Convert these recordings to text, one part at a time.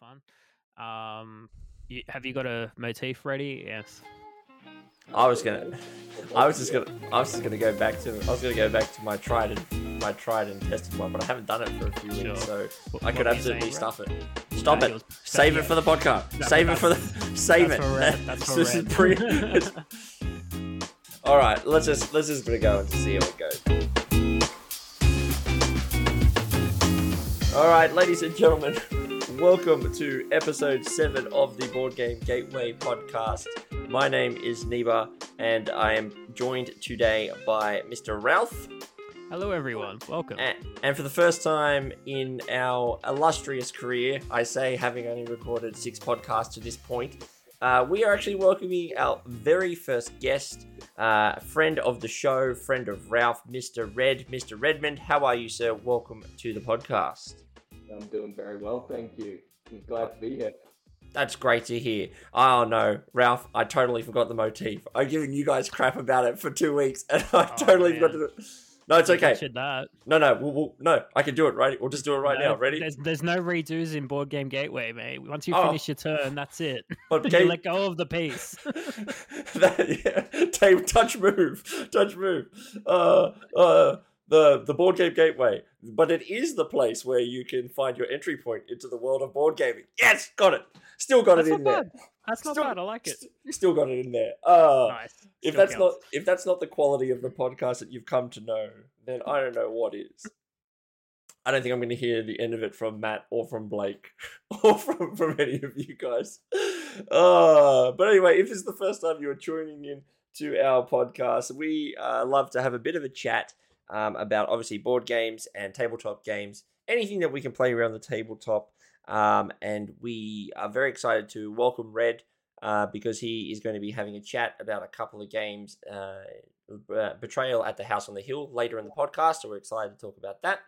fun. Um, you, have you got a motif ready? Yes. I was gonna, I was just gonna, I was just gonna go back to, I was gonna go back to my tried and my tried and tested one, but I haven't done it for a few Sure. weeks, so What- I could absolutely saying, stuff it. Stop No, it. Save it for the podcast. No, Save it for the. Save it. That's this is pre. All right, let's just let's just go and see how it goes. All right, ladies and gentlemen, welcome to episode seven of the Board Game Gateway podcast. My name is Neba, and I am joined today by Mr. Ralph. Hello, everyone. Welcome. A- And for the first time in our illustrious career, I say having only recorded six podcasts to this point, uh, we are actually welcoming our very first guest, uh, friend of the show, friend of Ralph, Mr. Red. Mr. Redmond, how are you, sir? Welcome to the podcast. I'm doing very well, thank you. I'm glad to be here. That's great to hear. Oh no, Ralph, I totally forgot the motif. I've given you guys crap about it for two weeks, and I Oh, totally man. forgot to do it. No, it's You okay. butchered that. No, no, we'll, we'll, no. I can do it right. We'll just do it right No, now. Ready? There's, there's no redos in Board Game Gateway, mate. Once you Oh. finish your turn, that's it. But you Game, let go of the piece. that, yeah, touch move, touch move. Uh, uh, the the board game gateway, but it is the place where you can find your entry point into the world of board gaming. Yes, got it. Still got That's it in there. bad. That's not bad. I like it. St- Still got it in there. Uh, Nice. if that's counts. not if that's not the quality of the podcast that you've come to know, then I don't know what is. I don't think I'm going to hear the end of it from Matt or from Blake or from from any of you guys. Uh, but anyway, if is the first time you are tuning in to our podcast, we uh, love to have a bit of a chat um, about obviously board games and tabletop games, anything that we can play around the tabletop. Um, and we are very excited to welcome Red uh, because he is going to be having a chat about a couple of games, uh, uh, Betrayal at the House on the Hill, later in the podcast. So we're excited to talk about that.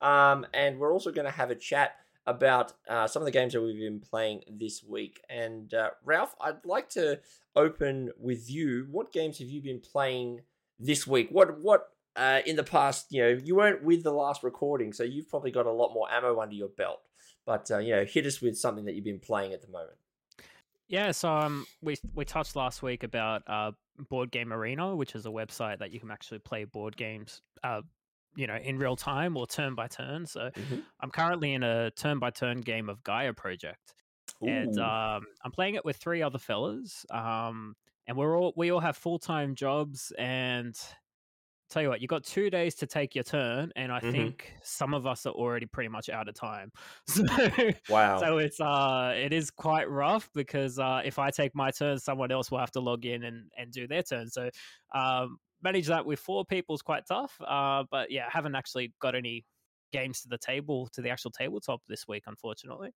Um, and we're also going to have a chat about uh, some of the games that we've been playing this week. And uh, Ralph, I'd like to open with you. What games have you been playing this week? What what uh, in the past? You know, you weren't with the last recording, so you've probably got a lot more ammo under your belt. But uh, you know, hit us with something that you've been playing at the moment. Yeah, so um, we we touched last week about uh, Board Game Arena, which is a website that you can actually play board games, uh, you know, in real time or turn by turn. So Mhm. I'm currently in a turn by turn game of Gaia Project, and um, I'm playing it with three other fellas. Um, and we're all we all have full time jobs, and tell you what, you've got two days to take your turn, and I Mhm. think some of us are already pretty much out of time. So wow. so it's uh it is quite rough because uh if I take my turn, someone else will have to log in and, and do their turn. So um manage that with four people is quite tough. Uh but yeah, I haven't actually got any games to the table to the actual tabletop this week, unfortunately.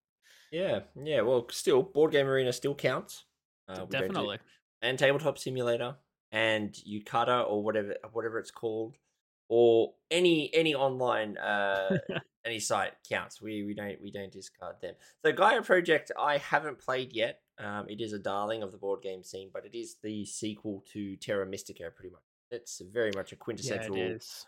Yeah, yeah. Well, still, board game arena still counts. Uh, we don't do- Definitely. and tabletop simulator and Yucata or whatever whatever it's called, or any any online uh, any site counts. We we don't we don't discard them. The Gaia Project I haven't played yet. Um, it is a darling of the board game scene, but it is the sequel to Terra Mystica, pretty much. It's very much a Yeah, quintessential is.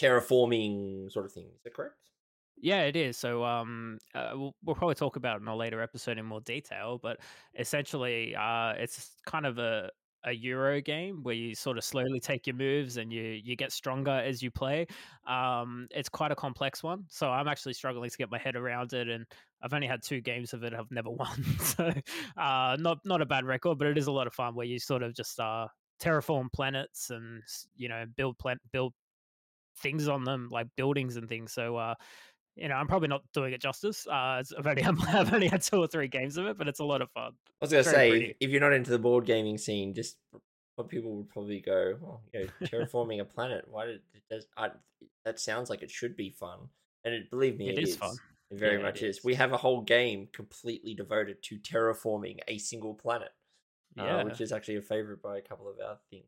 terraforming sort of thing. Is that correct? Yeah, it is. So um, uh, we'll, we'll probably talk about it in a later episode in more detail. But essentially, uh, it's kind of a a Euro game where you sort of slowly take your moves and you you get stronger as you play. Um, it's quite a complex one, so I'm actually struggling to get my head around it. And I've only had two games of it. I've never won, so uh, not not a bad record, but it is a lot of fun where you sort of just uh, terraform planets and you know build plan build things on them like buildings and things. So uh, you know, I'm probably not doing it justice. Uh, it's- I've only I've only had two or three games of it, but it's a lot of fun. I was gonna say, pretty. if you're not into the board gaming scene, just what people would probably go, oh, you know, terraforming a planet. Why did it does, I, that sounds like it should be fun, and it, believe me, It is fun. It very Yeah, much it is. is. We have a whole game completely devoted to terraforming a single planet, Yeah, uh, which is actually a favorite by a couple of our things.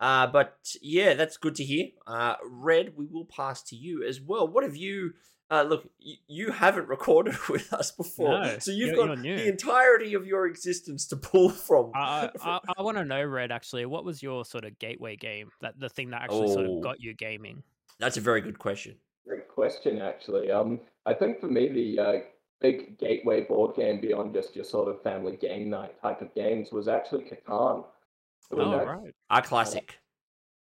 Uh, but yeah, that's good to hear. Uh, Red, we will pass to you as well. What have you? Uh, look, you, you haven't recorded with us before, No, so you've you're- got you're new. the entirety of your existence to pull from. I I, I want to know, Red. Actually, what was your sort of gateway game? That the thing that actually sort Oh. of got you gaming. That's a very good question. Great question, actually. Um, I think for me, the uh, big gateway board game beyond just your sort of family game night type of games was actually Catan. Oh, right. A classic.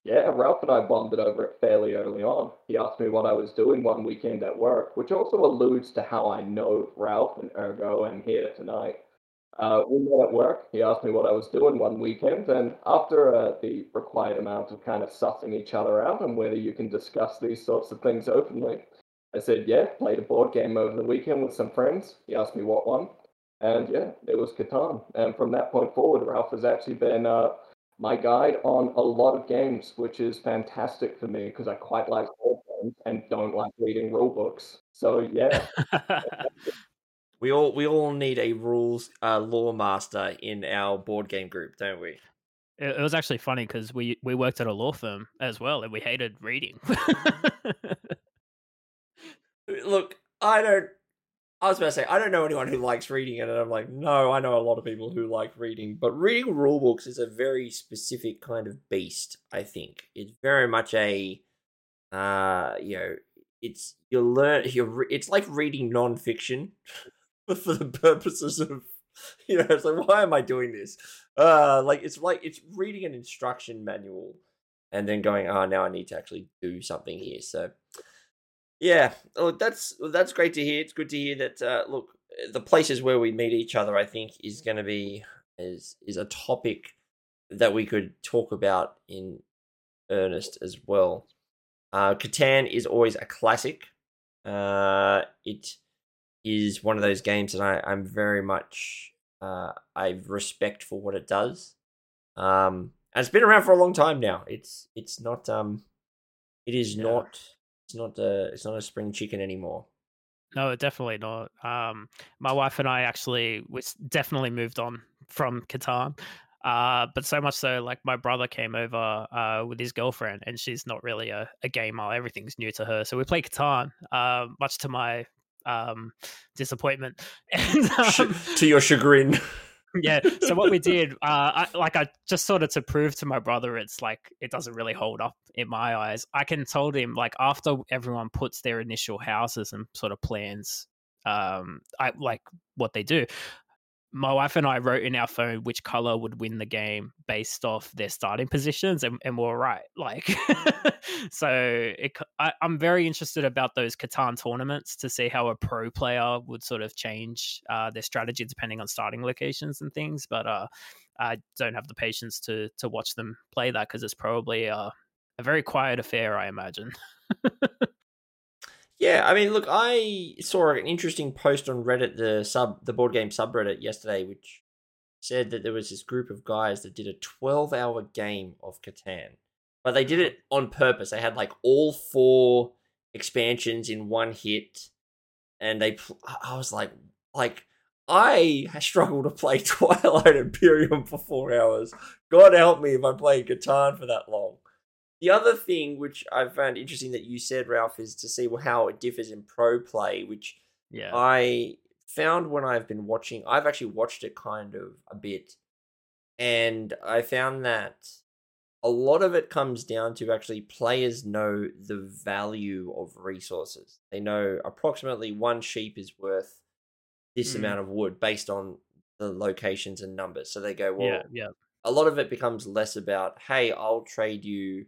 Yeah, Ralph and I bonded over it fairly early on. He asked me what I was doing one weekend at work, which also alludes to how I know Ralph and ergo I'm here tonight. Uh, we met at work. He asked me what I was doing one weekend, and after uh, the required amount of kind of sussing each other out and whether you can discuss these sorts of things openly, I said, yeah, played a board game over the weekend with some friends. He asked me what one, and yeah, it was Catan. And from that point forward, Ralph has actually been uh, my guide on a lot of games, which is fantastic for me because I quite like board games and don't like reading rule books. So yeah. we all we all need a rules uh, law master in our board game group, don't we? It, it was actually funny because we we worked at a law firm as well, and we hated reading. Look, I don't. I was about to say I don't know anyone who likes reading it, and I'm like, no, I know a lot of people who like reading, but reading rule books is a very specific kind of beast. I think it's very much a, uh, you know, it's you learn you're it's like reading non-fiction for the purposes of you know it's like why am i doing this uh like it's like it's reading an instruction manual and then going oh now i need to actually do something here so yeah, look, oh, that's that's great to hear. It's good to hear that. Uh, look, the places where we meet each other, I think, is going to be is is a topic that we could talk about in earnest as well. Uh, Catan is always a classic. Uh, it is one of those games that I, I'm very much uh, I respect for what it does. Um, and it's been around for a long time now. It's it's not um, it is yeah. not it's not a it's not a spring chicken anymore. No, definitely not. Um, my wife and I actually we definitely moved on from Catan. Uh, but so much so, like my brother came over uh, with his girlfriend, and she's not really a, a gamer. Everything's new to her, so we play Catan. Uh, much to my um, disappointment, and um, to your chagrin yeah. So what we did, uh, I, like I just sort of to prove to my brother, it's like it doesn't really hold up in my eyes. I can told him like after everyone puts their initial houses and sort of plans, um, I like what they do my wife and I wrote in our phone which color would win the game based off their starting positions, and, and we are right. Like, so it, I, am very interested about those Catan tournaments to see how a pro player would sort of change uh, their strategy depending on starting locations and things. But uh, I don't have the patience to to watch them play that because it's probably uh, a very quiet affair, I imagine. Yeah, I mean, look, I saw an interesting post on Reddit, the sub, the board game subreddit yesterday, which said that there was this group of guys that did a twelve-hour game of Catan, but they did it on purpose. They had like all four expansions in one hit, and they. I was like, like I struggle to play Twilight Imperium for four hours. God help me if I'm playing Catan for that long. The other thing which I found interesting that you said, Ralph, is to see how it differs in pro play, which yeah. I found when I've been watching. I've actually watched it kind of a bit, and I found that a lot of it comes down to actually players know the value of resources. They know approximately one sheep is worth this mm. amount of wood based on the locations and numbers. So they go, well, yeah, yeah. A lot of it becomes less about, hey, I'll trade you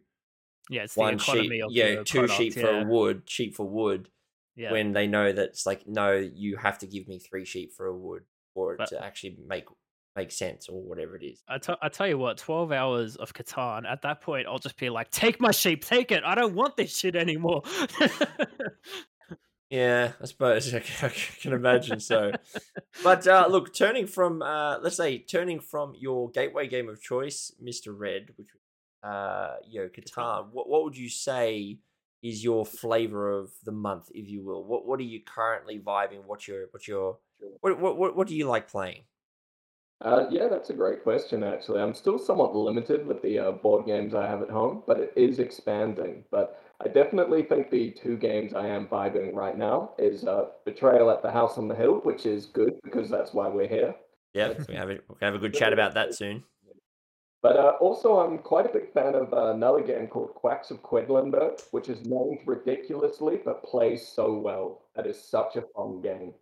yeah, it's one sheep, yeah, two product, sheep yeah. for a wood, sheep for wood. Yeah. When they know that it's like, no, you have to give me three sheep for a wood for it but, to actually make make sense or whatever it is. I, t- I tell you what, 12 hours of Catan, at that point, I'll just be like, take my sheep, take it. I don't want this shit anymore. yeah, I suppose I can, I can imagine so. but uh, look, turning from, uh, let's say, turning from your gateway game of choice, Mr. Red, which uh, you know, what what would you say is your flavor of the month, if you will? What what are you currently vibing? What's your what's your what what what, what do you like playing? Uh, yeah, that's a great question. Actually, I'm still somewhat limited with the uh, board games I have at home, but it is expanding. But I definitely think the two games I am vibing right now is uh, Betrayal at the House on the Hill, which is good because that's why we're here. Yeah, we have a, we have a good chat about that soon. But uh, also, I'm quite a big fan of uh, another game called Quacks of Quedlinburg, which is named ridiculously but plays so well. That is such a fun game.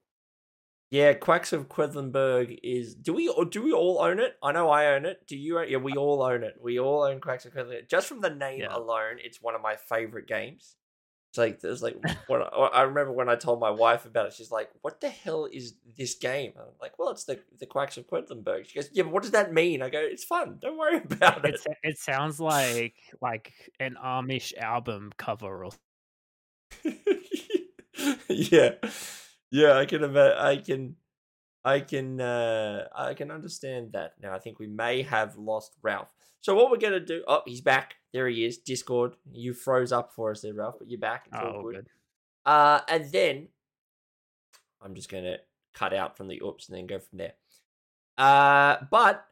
Yeah, Quacks of Quedlinburg is. Do we or do we all own it? I know I own it. Do you? Own, yeah, we all own it. We all own Quacks of Quedlinburg. Just from the name Yeah. alone, it's one of my favorite games. Like there's like when I, I remember when I told my wife about it, she's like, "What the hell is this game?" I'm like, "Well, it's the the Quacks of Quedlinburg." She goes, "Yeah, but what does that mean?" I go, "It's fun. Don't worry about it." It's, it sounds like like an Amish album cover or yeah, yeah. I can ima- I can, I can, uh, I can understand that. Now I think we may have lost Ralph. So what we're gonna do? Oh, he's back. There he is. Discord. You froze up for us there, Ralph, but you're back. It's all oh, good. good. Uh, and then I'm just gonna cut out from the oops and then go from there. Uh, but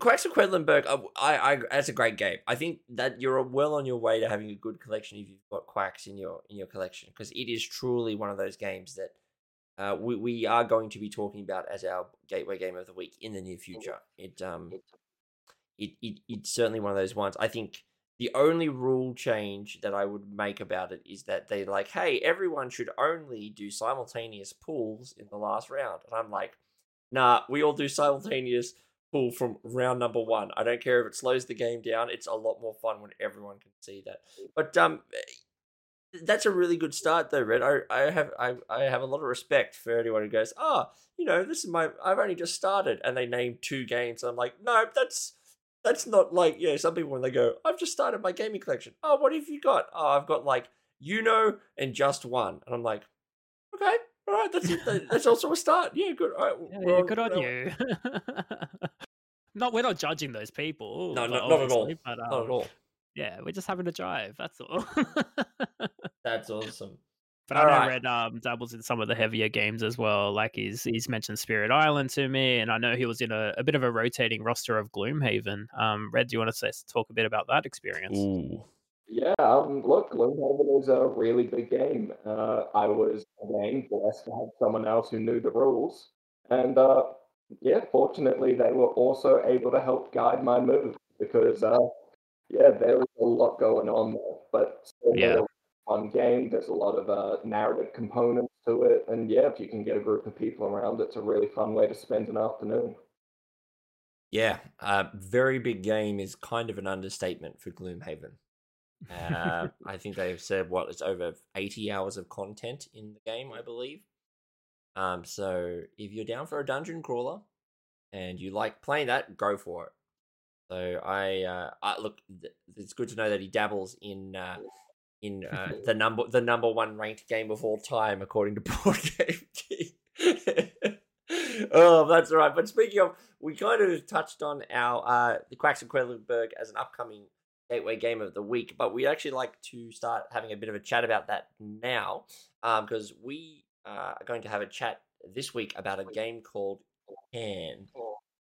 Quacks of Quedlinburg, uh, I, I, that's a great game. I think that you're well on your way to having a good collection if you've got Quacks in your in your collection because it is truly one of those games that uh, we we are going to be talking about as our gateway game of the week in the near future. It um, it, it it's certainly one of those ones. I think the only rule change that I would make about it is that they're like, hey, everyone should only do simultaneous pulls in the last round. And I'm like, nah, we all do simultaneous pull from round number one. I don't care if it slows the game down. It's a lot more fun when everyone can see that. But um that's a really good start though, Red. I, I have I, I have a lot of respect for anyone who goes, oh, you know, this is my I've only just started and they name two games. I'm like, no, that's that's not like yeah. Some people when they go, I've just started my gaming collection. Oh, what have you got? Oh, I've got like you know and just one, and I'm like, okay, all right, that's that- that's also a start. Yeah, good. All right, Yeah, good on you. no, we're not judging those people. No, but not, not at all. But, Not um, at all. Yeah, we're just having a drive. That's all. That's awesome. But I know Alright. Red um, dabbles in some of the heavier games as well. Like he's he's mentioned Spirit Island to me, and I know he was in a, a bit of a rotating roster of Gloomhaven. Um, Red, do you want to say, talk a bit about that experience? Ooh. Yeah, um, look, Gloomhaven is a really big game. Uh, I was again blessed to have someone else who knew the rules, and uh, yeah, fortunately, they were also able to help guide my move because uh, yeah, there was a lot going on there, but still Yeah. Fun game. There's a lot of uh, narrative components to it, and yeah, if you can get a group of people around, it's a really fun way to spend an afternoon. Yeah, uh, very big game is kind of an understatement for Gloomhaven. Uh, I think they've said what it's over eighty hours of content in the game, I believe. Um, so if you're down for a dungeon crawler and you like playing that, go for it. So I, uh, I look, it's good to know that he dabbles in uh, in uh, the number the number one ranked game of all time according to Board Game Geek. oh, that's right. But speaking of, we kind of touched on our uh, the Quacks of Quedlinburg as an upcoming gateway game of the week, but we'd actually like to start having a bit of a chat about that now, because we uh, are going to have a chat this week about a game called Cairn.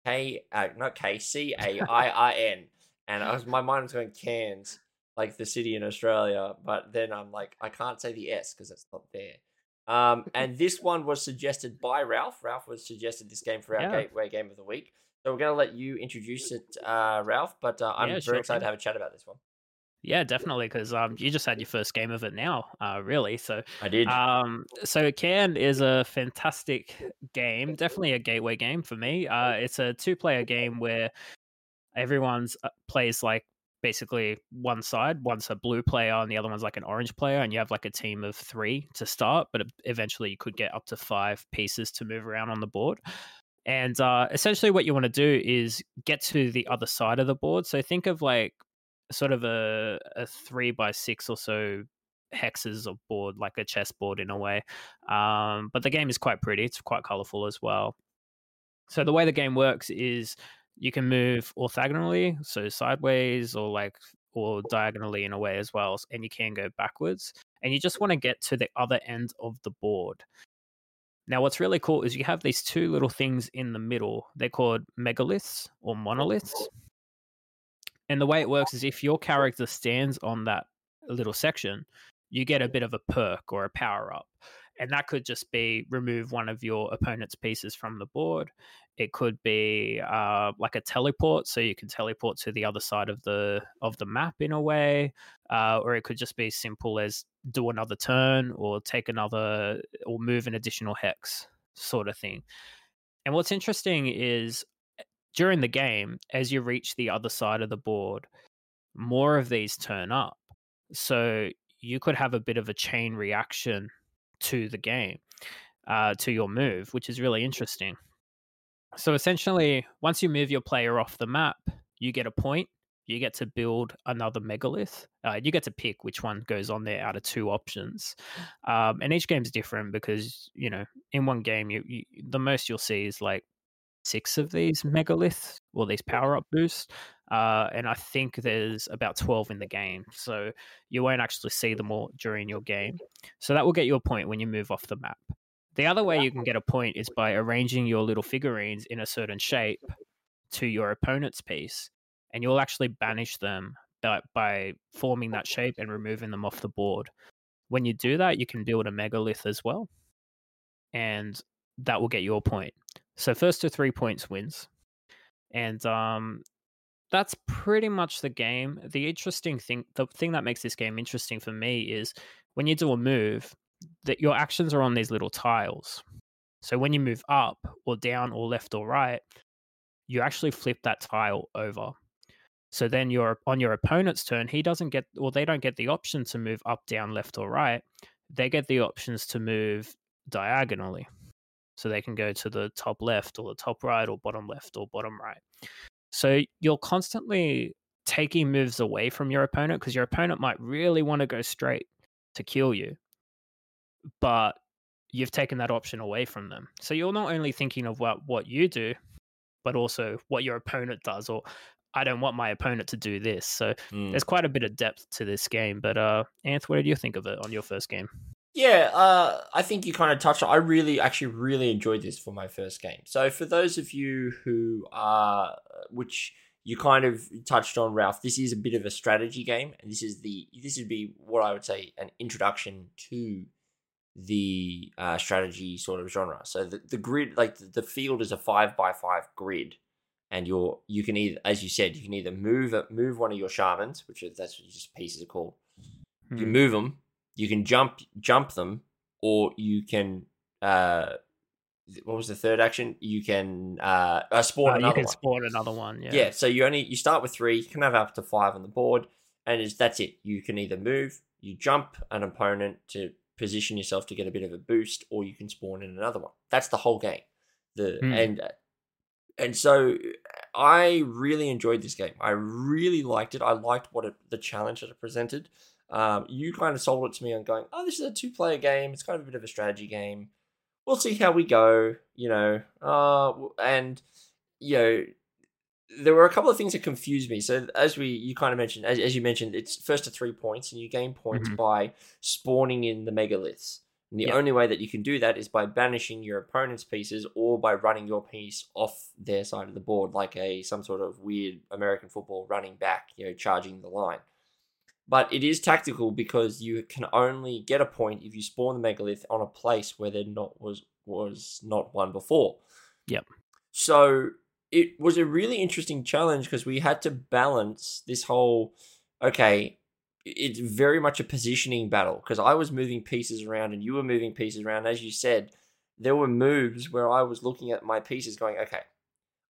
K, uh, not K, C A I I N. And I was, my mind was going Cairns, like the city in Australia, but then I'm like, I can't say the S because it's not there. Um, and this one was suggested by Ralph. Ralph was suggested this game for our Yeah. gateway game of the week. So we're going to let you introduce it, uh, Ralph. But uh, I'm Yeah, very sure excited thing. to have a chat about this one. Yeah, definitely, because um, you just had your first game of it now, uh, really. So I did. Um, so Cairn is a fantastic game, definitely a gateway game for me. Uh, it's a two-player game where everyone's uh, plays like basically one side. One's a blue player, and the other one's like an orange player, and you have like a team of three to start. But eventually, you could get up to five pieces to move around on the board. And uh, essentially, what you want to do is get to the other side of the board. So think of like sort of a, a three by six or so hexes of board, like a chessboard in a way. Um, but the game is quite pretty. It's quite colorful as well. So the way the game works is you can move orthogonally, so sideways or like or diagonally in a way as well, and you can go backwards. And you just want to get to the other end of the board. Now, what's really cool is you have these two little things in the middle. They're called megaliths or monoliths. And the way it works is if your character stands on that little section, you get a bit of a perk or a power up. And that could just be remove one of your opponent's pieces from the board. It could be uh, like a teleport, so you can teleport to the other side of the of the map in a way, uh, or it could just be simple as do another turn or take another or move an additional hex. sort of thing. And what's interesting is eh, during the game, as you reach the other side of the board, more of these turn up. So you could have a bit of a chain reaction to the game, uh, to your move, which is really interesting. So essentially, once you move your player off the map, you get a point. You get to build another megalith. Uh, you get to pick which one goes on there out of two options, um, and each game's different because you know in one game you, you the most you'll see is like six of these megaliths or these power up boosts. Uh, and I think there's about 12 in the game. So you won't actually see them all during your game. So that will get you a point when you move off the map. The other way you can get a point is by arranging your little figurines in a certain shape to your opponent's piece. And you'll actually banish them by, by forming that shape and removing them off the board. When you do that, you can build a megalith as well. And that will get your point. So first to three points wins. And um, that's pretty much the game. The interesting thing, the thing that makes this game interesting for me is when you do a move, that your actions are on these little tiles. So when you move up or down or left or right, you actually flip that tile over. So then you're on your opponent's turn, he doesn't get or they don't get the option to move up, down, left, or right. They get the options to move diagonally. So they can go to the top left or the top right or bottom left or bottom right. So you're constantly taking moves away from your opponent because your opponent might really want to go straight to kill you, but you've taken that option away from them. So you're not only thinking of what, what you do, but also what your opponent does, or I don't want my opponent to do this. So mm. there's quite a bit of depth to this game. But uh, Anth, what did you think of it on your first game? Yeah, uh, I think you kind of touched on. I really, actually, really enjoyed this for my first game. So for those of you who are, which you kind of touched on, Ralph, this is a bit of a strategy game, and this is the this would be what I would say an introduction to the uh, strategy sort of genre. So the, the grid, like the, field, is a five by five grid, and you're you can either, as you said, you can either move move one of your shamans, which is that's what just pieces are called. Hmm. You move them you can jump jump them, or you can uh, what was the third action? You can uh, uh spawn uh, another. You can one. spawn another one. Yeah. Yeah. So you only you start with three. You can have up to five on the board, and it's, that's it. You can either move, you jump an opponent to position yourself to get a bit of a boost, or you can spawn in another one. That's the whole game. The mm. and and so I really enjoyed this game. I really liked it. I liked what it, the challenge that it presented. Um, you kind of sold it to me on going, oh, this is a two player game. It's kind of a bit of a strategy game. We'll see how we go, you know. Uh, and, you know, there were a couple of things that confused me. So as we you kind of mentioned, as, as you mentioned, it's first to three points, and you gain points mm-hmm. by spawning in the megaliths. And the yep. only way that you can do that is by banishing your opponent's pieces or by running your piece off their side of the board, like a some sort of weird American football running back, you know, charging the line. But it is tactical because you can only get a point if you spawn the megalith on a place where there not was was not one before. Yep. So it was a really interesting challenge because we had to balance this whole okay, it's very much a positioning battle because I was moving pieces around and you were moving pieces around. As you said, there were moves where I was looking at my pieces going, okay,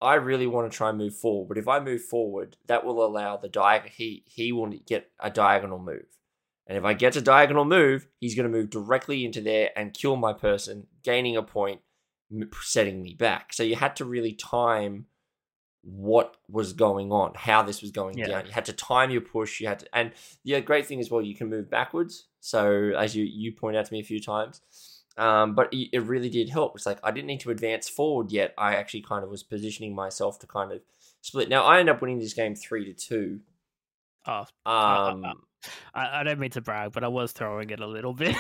I really want to try and move forward. But if I move forward, that will allow the diagonal. He he will get a diagonal move, and if I get a diagonal move, he's going to move directly into there and kill my person, gaining a point, setting me back. So you had to really time what was going on, how this was going yeah. down. You had to time your push. You had to, and the great thing as well, you can move backwards. So as you you point out to me a few times, um, but it really did help. It's like I didn't need to advance forward yet. I actually kind of was positioning myself to kind of split. Now I end up winning this game three to two. Oh, um, I, I don't mean to brag, but I was throwing it a little bit.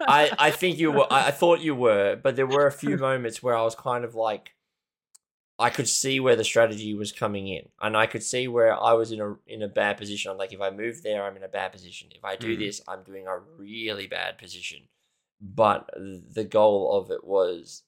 I I think you were. I, thought you were, but there were a few moments where I was kind of like. I could see where the strategy was coming in, and I could see where I was in a in a bad position. I'm like, if I move there, I'm in a bad position. If I do mm. this, I'm doing a really bad position but the goal of it was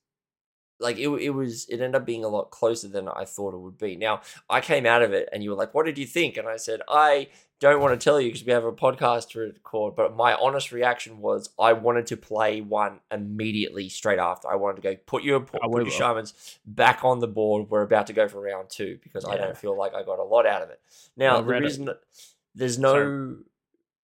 like it, it was it ended up being a lot closer than I thought it would be. Now I came out of it and you were like, "What did you think?" And I said, "I don't want to tell you because we have a podcast to record, but my honest reaction was I wanted to play one immediately straight after. I wanted to go put your put, your shamans back on the board. We're about to go for round two because I don't feel like I got a lot out of it. Now the reason there's no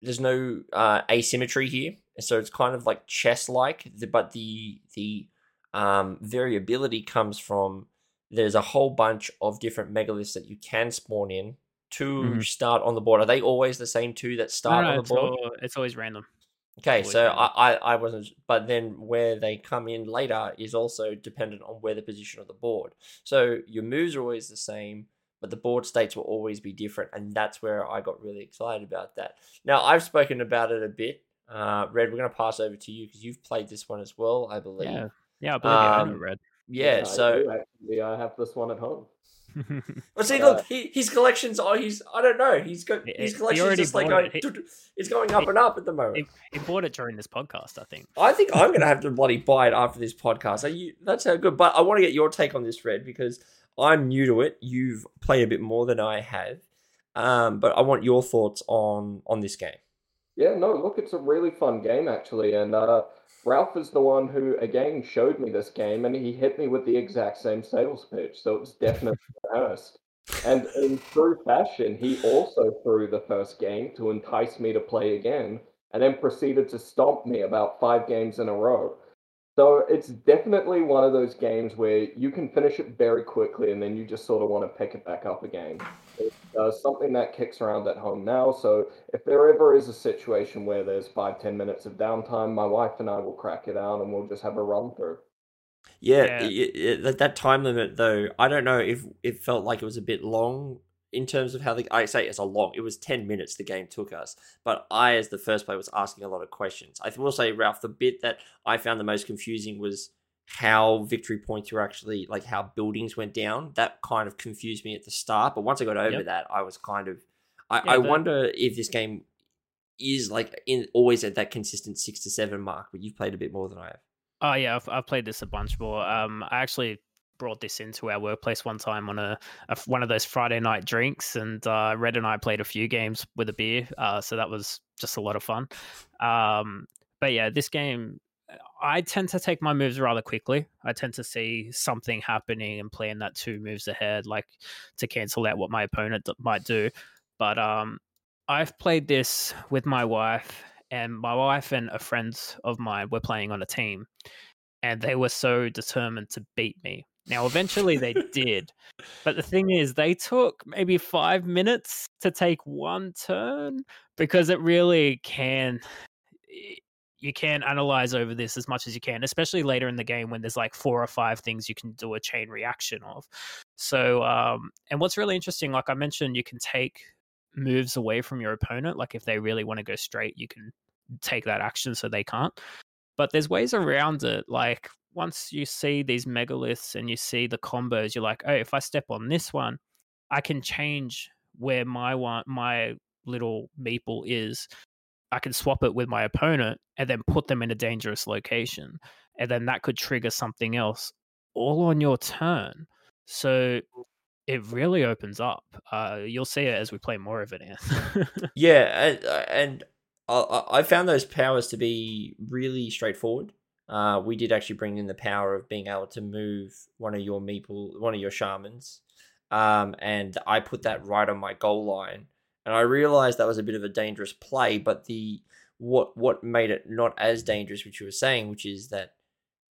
there's no uh, asymmetry here, so it's kind of like chess like, but the the um, variability comes from there's a whole bunch of different megaliths that you can spawn in to Mhm. start on the board. Are they always the same two that start no, on the it's, board? all, it's always random. Okay, always so random. I, I, I wasn't, but then where they come in later is also dependent on where the position of the board. So your moves are always the same, but the board states will always be different, and that's where I got really excited about that. Now I've spoken about it a bit. Uh, Red, we're going to pass over to you because you've played this one as well, I believe. Yeah, yeah, I believe you. I know Um, red. Yeah, I so do actually. I have this one at home. Well, see, look, he, his collections are he's I don't know. He's got He- his he collections already just like going, it. He- doo- doo- it's going up and up at the moment. he, he bought it during this podcast, I think. I think I'm gonna have to bloody buy it after this podcast. Are you? That's how good. But I want to get your take on this, Red, because I'm new to it. You've played a bit more than I have, um, but I want your thoughts on on this game. Yeah, no, look, it's a really fun game actually, and uh, Ralph is the one who again showed me this game, and he hit me with the exact same sales pitch, so it was definitely earnest. And in true fashion, he also threw the first game to entice me to play again, and then proceeded to stomp me about five games in a row. So it's definitely one of those games where you can finish it very quickly, and then you just sort of want to pick it back up again. It's uh, something that kicks around at home now, so if there ever is a situation where there's five, ten minutes of downtime, my wife and I will crack it out and we'll just have a run through. Yeah, Yeah. i- i- that that time limit though, I don't know if it felt like it was a bit long in terms of how the I say it's a long. It was ten minutes the game took us, but I, as the first player, was asking a lot of questions. I will say, Ralph, the bit that I found the most confusing was how victory points were actually like how buildings went down. That kind of confused me at the start, but once I got over Yep. that, I was kind of. I, Yeah, I the- wonder if this game is like in always at that consistent six to seven mark, but you've played a bit more than I have. Oh yeah, I've, I've played this a bunch more. Um, I actually brought this into our workplace one time on a one of those Friday night drinks, and uh, Red and I played a few games with a beer. Uh, so that was just a lot of fun. Um, but yeah, this game, I tend to take my moves rather quickly. I tend to see something happening and plan that two moves ahead, like to cancel out what my opponent d- might do. But um, I've played this with my wife, and my wife and a friend of mine were playing on a team, and they were so determined to beat me. Now, eventually they did, but the thing is, they took maybe five minutes to take one turn because it really can. You can analyze over this as much as you can, especially later in the game when there's like four or five things you can do a chain reaction of. So, um, and what's really interesting, like I mentioned, you can take moves away from your opponent. Like if they really want to go straight, you can take that action so they can't. But there's ways around it. Like once you see these megaliths and you see the combos, you're like, oh, if I step on this one, I can change where my one my little meeple is. I can swap it with my opponent and then put them in a dangerous location. And then that could trigger something else all on your turn. So it really opens up. Uh, you'll see it as we play more of it. Yeah, and, uh, and I- I, found those powers to be really straightforward. Uh, we did actually bring in the power of being able to move one of your meeple, one of your shamans, um, and I put that right on my goal line. And I realized that was a bit of a dangerous play, but the what what made it not as dangerous, which you were saying, which is that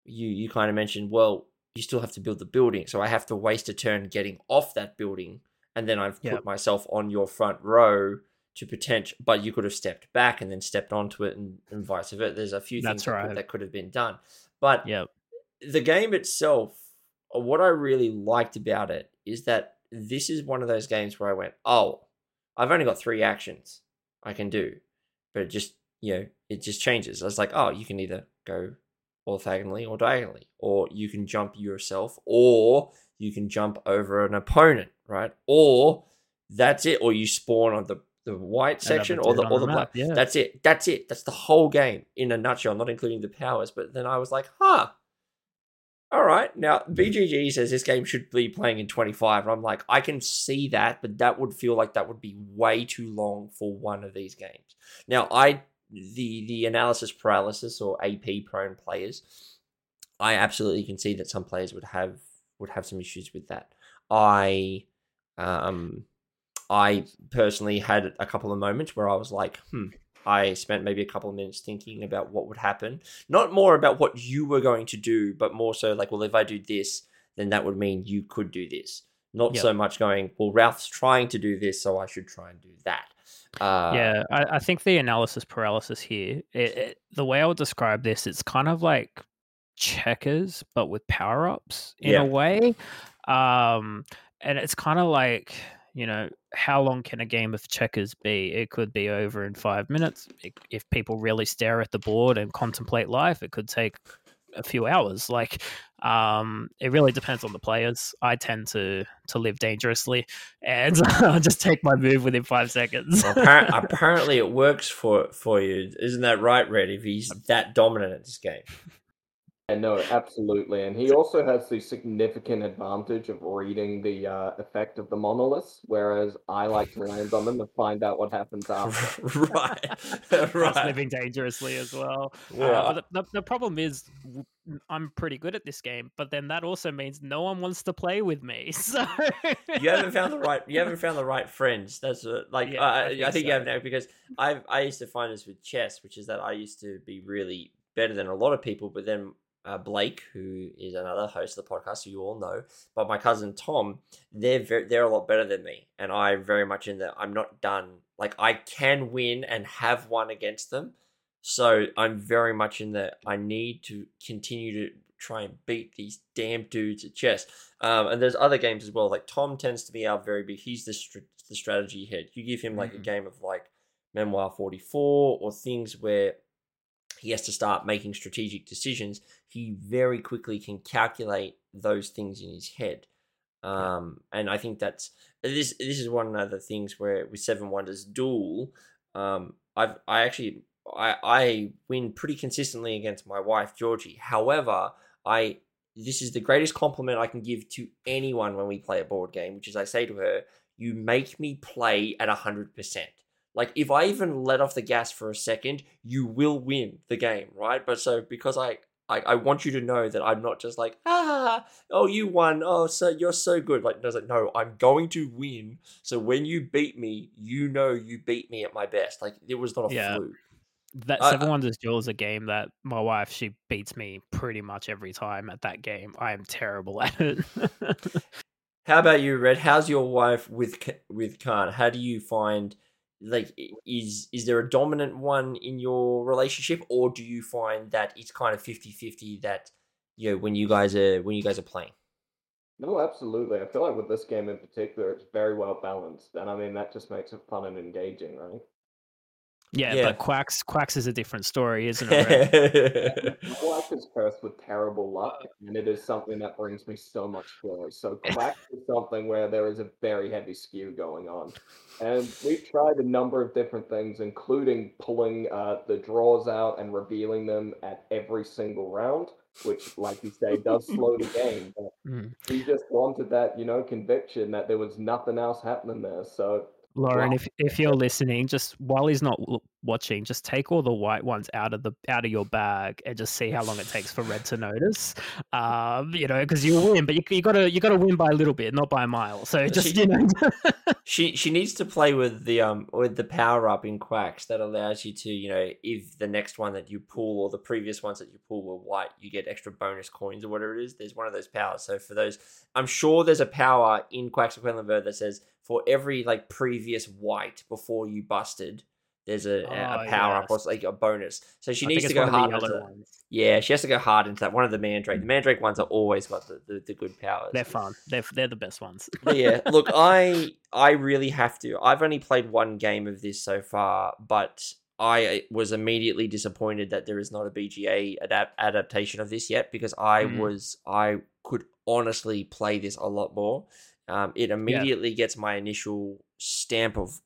you you kind of mentioned, well, you still have to build the building, so I have to waste a turn getting off that building, and then I've Yeah. put myself on your front row to potential, but you could have stepped back and then stepped onto it, and, and vice versa. There's a few That's things that, right. that could have been done, but yep. the game itself, what I really liked about it is that this is one of those games where I went, oh, I've only got three actions I can do, but it just you know it just changes. I was like, oh, you can either go orthogonally or diagonally, or you can jump yourself, or you can jump over an opponent, right? Or that's it, or you spawn on the the white section or the or the the black. yeah. That's it. That's it. That's the whole game in a nutshell, not including the powers. But then I was like, huh, all right. Now, BGG says this game should be playing in 25. And I'm like, I can see that, but that would feel like that would be way too long for one of these games. Now, I the the analysis paralysis or AP prone players, I absolutely can see that some players would have would have some issues with that. I um I personally had a couple of moments where I was like, hmm, I spent maybe a couple of minutes thinking about what would happen. Not more about what you were going to do, but more so like, well, if I do this, then that would mean you could do this. Not yep. so much going, well, Ralph's trying to do this, so I should try and do that. Uh, yeah, I, I, think the analysis paralysis here, it, it, the way I would describe this, it's kind of like checkers, but with power ups in yeah. a way. Um, and it's kind of like you know, how long can a game of checkers be? It could be over in five minutes. if people really stare at the board and contemplate life, it could take a few hours. Like, um, it really depends on the players. I tend to to live dangerously and I'll just take my move within five seconds. well, apparently, apparently, it works for for you, isn't that right, Red? If he's that dominant at this game. Yeah, no, absolutely. And he also has the significant advantage of reading the uh, effect of the monoliths, whereas I like to land on them and find out what happens after. right. right. living dangerously as well. Yeah. Uh, the, the, the, problem is, I'm pretty good at this game, but then that also means no one wants to play with me. So you haven't found the right you haven't found the right friends. That's a, like yeah, uh, I think, I think so. you have now because I I used to find this with chess, which is that I used to be really better than a lot of people, but then uh, Blake, who is another host of the podcast, who you all know, but my cousin Tom, they're very, they're a lot better than me, and I very much in that I'm not done. Like I can win and have won against them, so I'm very much in that I need to continue to try and beat these damn dudes at chess. Um, and there's other games as well. Like Tom tends to be our very big. He's the str- the strategy head. You give him like mm-hmm. a game of like Memoir 44 or things where he has to start making strategic decisions, he very quickly can calculate those things in his head. Um, and I think that's this. This is one of the things where with Seven Wonders Duel, um, I've I actually I I win pretty consistently against my wife Georgie. However, I this is the greatest compliment I can give to anyone when we play a board game, which is I say to her, "You make me play at hundred percent." Like if I even let off the gas for a second, you will win the game, right? But so because I I, I want you to know that I'm not just like ah oh you won oh so you're so good like does it no I'm going to win so when you beat me you know you beat me at my best like it was not a yeah. fluke. That Seven Wonders Duel is a game that my wife she beats me pretty much every time at that game. I am terrible at it. How about you, Red? How's your wife with with Cairn? How do you find like is is there a dominant one in your relationship or do you find that it's kind of 50-50 that you know when you guys are when you guys are playing? No absolutely. I feel like with this game in particular it's very well balanced and i mean that just makes it fun and engaging right yeah, yeah, but Quacks Quacks is a different story, isn't it? Quacks is cursed with terrible luck, and it is something that brings me so much joy. So Quacks is something where there is a very heavy skew going on, and we've tried a number of different things, including pulling uh, the draws out and revealing them at every single round, which, like you say, does slow the game. But mm. we just wanted that, you know, conviction that there was nothing else happening there. So Lauren, if if you're listening, just while he's not watching, just take all the white ones out of the out of your bag and just see how long it takes for red to notice. Um, you know, because you win, but you, you gotta you gotta win by a little bit, not by a mile. So just she, you know, she she needs to play with the um with the power up in quacks that allows you to you know if the next one that you pull or the previous ones that you pull were white, you get extra bonus coins or whatever it is. There's one of those powers. So for those, I'm sure there's a power in Quacks of Quedlinburg that says for every like previous white before you busted, there's a, oh, a power yes. up or like a bonus. So she I needs to go hard into Yeah, she has to go hard into that. One of the mandrake. The mandrake ones are always got the, the, the good powers. They're fun. They're they're the best ones. yeah. Look, I I really have to. I've only played one game of this so far, but I was immediately disappointed that there is not a BGA adapt- adaptation of this yet because I mm. was I could honestly play this a lot more. Um, it immediately yeah. gets my initial stamp of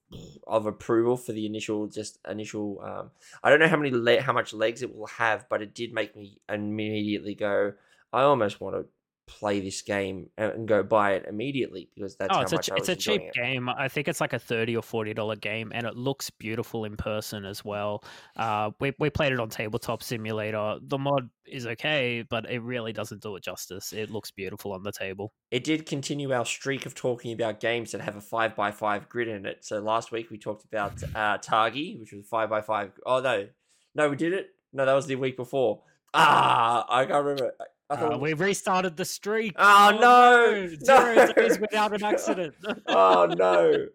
of approval for the initial just initial. Um, I don't know how many le- how much legs it will have, but it did make me immediately go. I almost want to play this game and, and go buy it immediately because that's Oh, how it's a much ch- I it's a cheap it. game. I think it's like a thirty or forty dollar game, and it looks beautiful in person as well. Uh, we we played it on Tabletop Simulator. The mod is okay, but it really doesn't do it justice. It looks beautiful on the table. It did continue our streak of talking about games that have a five by five grid in it. So last week we talked about uh, Targi, which was five by five. Oh no, no, we did it. No, that was the week before. Ah, I can't remember. I- I Uh, we've restarted the streak. Oh, no, Zero no. days without an accident. oh no.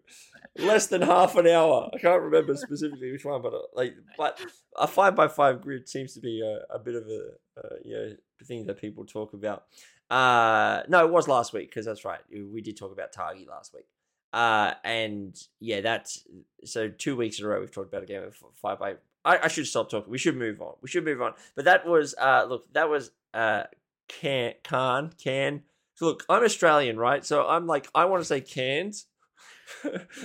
Less than half an hour. I can't remember specifically which one but uh, like but a five by five grid seems to be a, a bit of a uh, you know thing that people talk about. Uh no it was last week because that's right. We did talk about targi last week. Uh and yeah that's so two weeks in a row we've talked about a game of five by I, I should stop talking. We should move on. We should move on. But that was uh look that was uh can can can so look, I'm Australian, right? So I'm like, I want to say cans,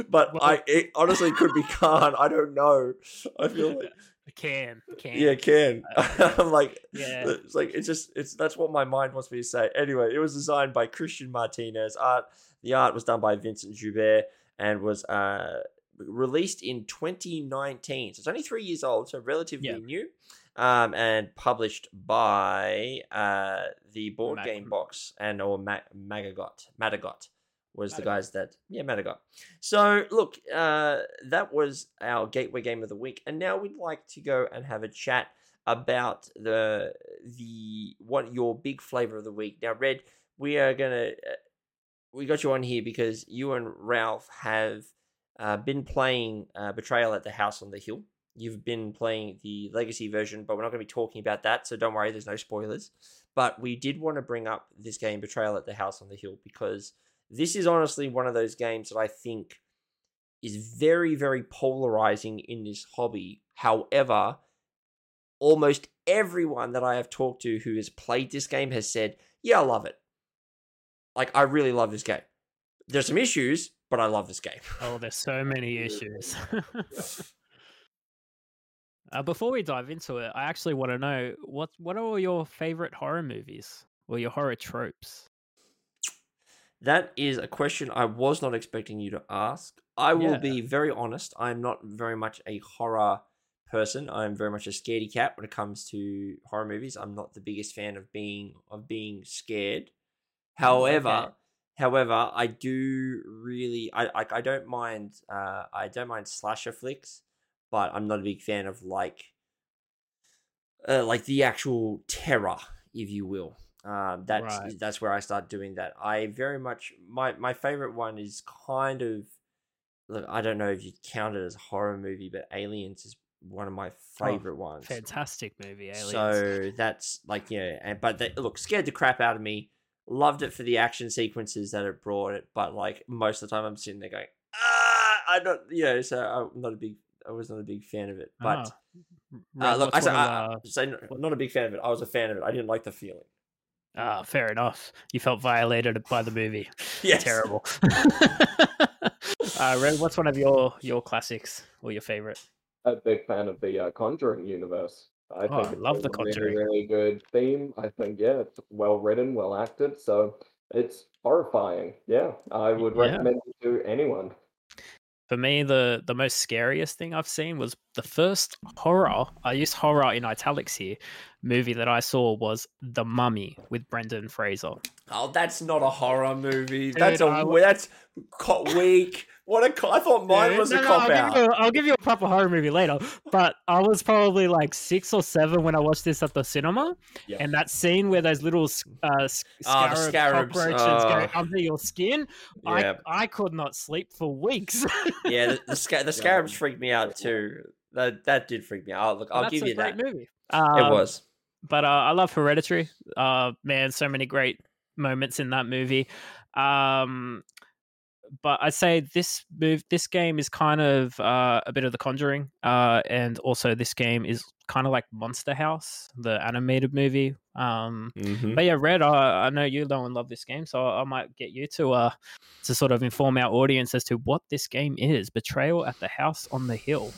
but Well- I it honestly could be can. I don't know. I feel like can can yeah, can. I'm like, yeah. it's like it's just it's that's what my mind wants me to say. Anyway, it was designed by Christian Martinez. Art the art was done by Vincent Joubert and was uh released in 2019. So it's only three years old, so relatively Yeah. new. Um, and published by uh the board Mag- game box and or Ma- Magagot Matagot was the guys that yeah Matagot. So look, uh, that was our gateway game of the week, and now we'd like to go and have a chat about the the what your big flavor of the week. Now, Red, we are gonna uh, we got you on here because you and Ralph have uh, been playing uh, Betrayal at the House on the Hill. You've been playing the legacy version, but we're not going to be talking about that, so don't worry, there's no spoilers. But we did want to bring up this game, Betrayal at the House on the Hill, because this is honestly one of those games that I think is very, very polarizing in this hobby. However, almost everyone that I have talked to who has played this game has said, Yeah, I love it. Like, I really love this game. There's some issues, but I love this game. Oh, there's so many issues. uh, before we dive into it, I actually want to know what what are your favorite horror movies or your horror tropes? That is a question I was not expecting you to ask. I will Yeah. be very honest. I'm not very much a horror person. I'm very much a scaredy cat when it comes to horror movies. I'm not the biggest fan of being of being scared. However, okay. however, I do really I I, I don't mind uh I don't mind slasher flicks, but I'm not a big fan of like uh, like the actual terror, if you will. Um, that's Right. that's where I start doing that. I very much my my favorite one is kind of look. I don't know if you count it as a horror movie, but Aliens is one of my favorite ones. Fantastic movie, Aliens. So that's like yeah, and but they, look scared the crap out of me. Loved it for the action sequences that it brought it, but like most of the time I'm sitting there going, ah, I don't, you know. So I'm not a big, I was not a big fan of it. But Ah, uh, look, I what's said, one of, I, I, uh, not a big fan of it. I was a fan of it. I didn't like the feeling. Ah, fair enough. You felt violated by the movie. Yes. Terrible. uh, Red, what's one of your your classics or your favorite? a big fan of the uh, Conjuring universe. I Oh, think I love The Conjuring. Really, really good theme. I think yeah, it's well written, well acted. So it's horrifying. Yeah, I would Yeah. recommend it to anyone. For me, the the most scariest thing I've seen was the first horror. I use horror in italics here. Movie that I saw was The Mummy with Brendan Fraser. Oh, that's not a horror movie. Dude, that's a I- that's weak. What a co- I thought mine Dude, was no, a no, cop I'll give, out. you, I'll give you a proper horror movie later. But I was probably like six or seven when I watched this at the cinema, Yeah. and that scene where those little s- uh, s- Oh, scarab scarabs, cockroaches oh. go under your skin, Yeah, I I could not sleep for weeks. yeah. The, the, sca- the scarabs freaked me out too. That that did freak me out. Look, I'll That's give a you great that. movie. It Um, was. but uh, I love Hereditary. Uh, man, so many great moments in that movie. Um, but I'd say this move, this game is kind of uh, a bit of The Conjuring, uh, and also this game is kind of like Monster House, the animated movie. Um, Mhm. but yeah, Red, I, I know you know and love this game, so I might get you to uh to sort of inform our audience as to what this game is. Betrayal at the House on the Hill.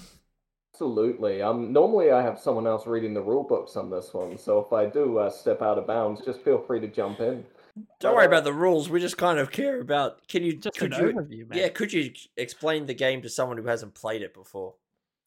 Absolutely. Um, normally I have someone else reading the rule books on this one, so if I do uh, step out of bounds, just feel free to jump in. Don't worry about the rules. We just kind of care about. Can you Just could an you overview, man. yeah? Could you explain the game to someone who hasn't played it before?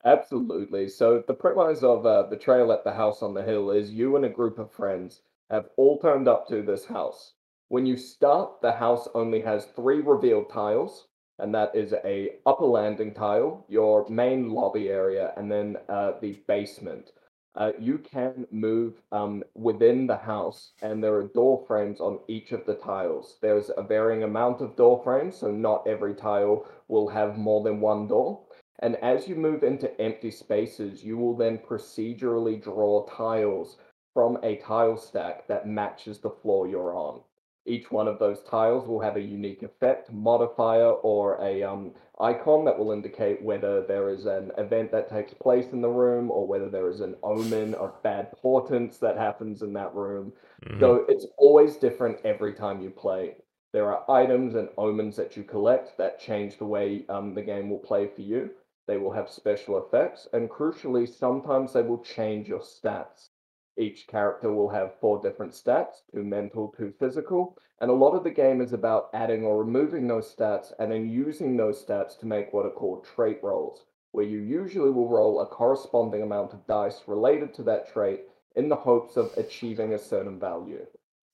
Absolutely. So the premise of uh, Betrayal at the House on the Hill is you and a group of friends have all turned up to this house. When you start, the house only has three revealed tiles, and that is a upper landing tile, your main lobby area, and then uh, the basement. Uh, you can move um, within the house, and there are door frames on each of the tiles. There's a varying amount of door frames, so not every tile will have more than one door. And as you move into empty spaces, you will then procedurally draw tiles from a tile stack that matches the floor you're on. Each one of those tiles will have a unique effect, modifier, or a um, icon that will indicate whether there is an event that takes place in the room or whether there is an omen of bad portents that happens in that room. Mm-hmm. So it's always different every time you play. There are items and omens that you collect that change the way um, the game will play for you. They will have special effects, and crucially, sometimes they will change your stats. Each character will have four different stats two mental, two physical, and a lot of the game is about adding or removing those stats and then using those stats to make what are called trait rolls, where you usually will roll a corresponding amount of dice related to that trait in the hopes of achieving a certain value.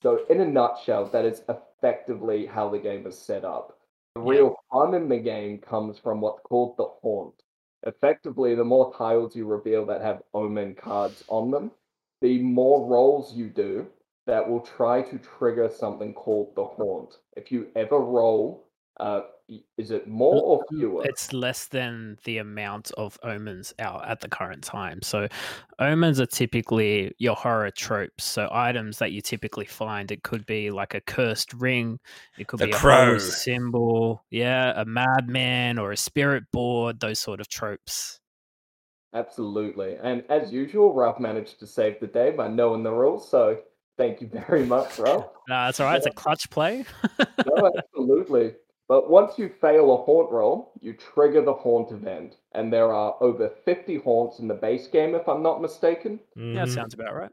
So, in a nutshell, that is effectively how the game is set up. The real fun in the game comes from what's called the haunt. Effectively, the more tiles you reveal that have omen cards on them, the more rolls you do that will try to trigger something called the haunt. If you ever roll, uh, is it more or fewer? It's less than the amount of omens out at the current time. So, omens are typically your horror tropes. So, items that you typically find. It could be like a cursed ring. It could The be a crow. holy symbol. Yeah, a madman or a spirit board. Those sort of tropes. Absolutely. And as usual, Ralph managed to save the day by knowing the rules. So thank you very much, Ralph. No, that's all right. It's a clutch play. No, absolutely. But once you fail a haunt roll, you trigger the haunt event. And there are over 50 haunts in the base game, if I'm not mistaken. yeah, that Mhm. sounds about right.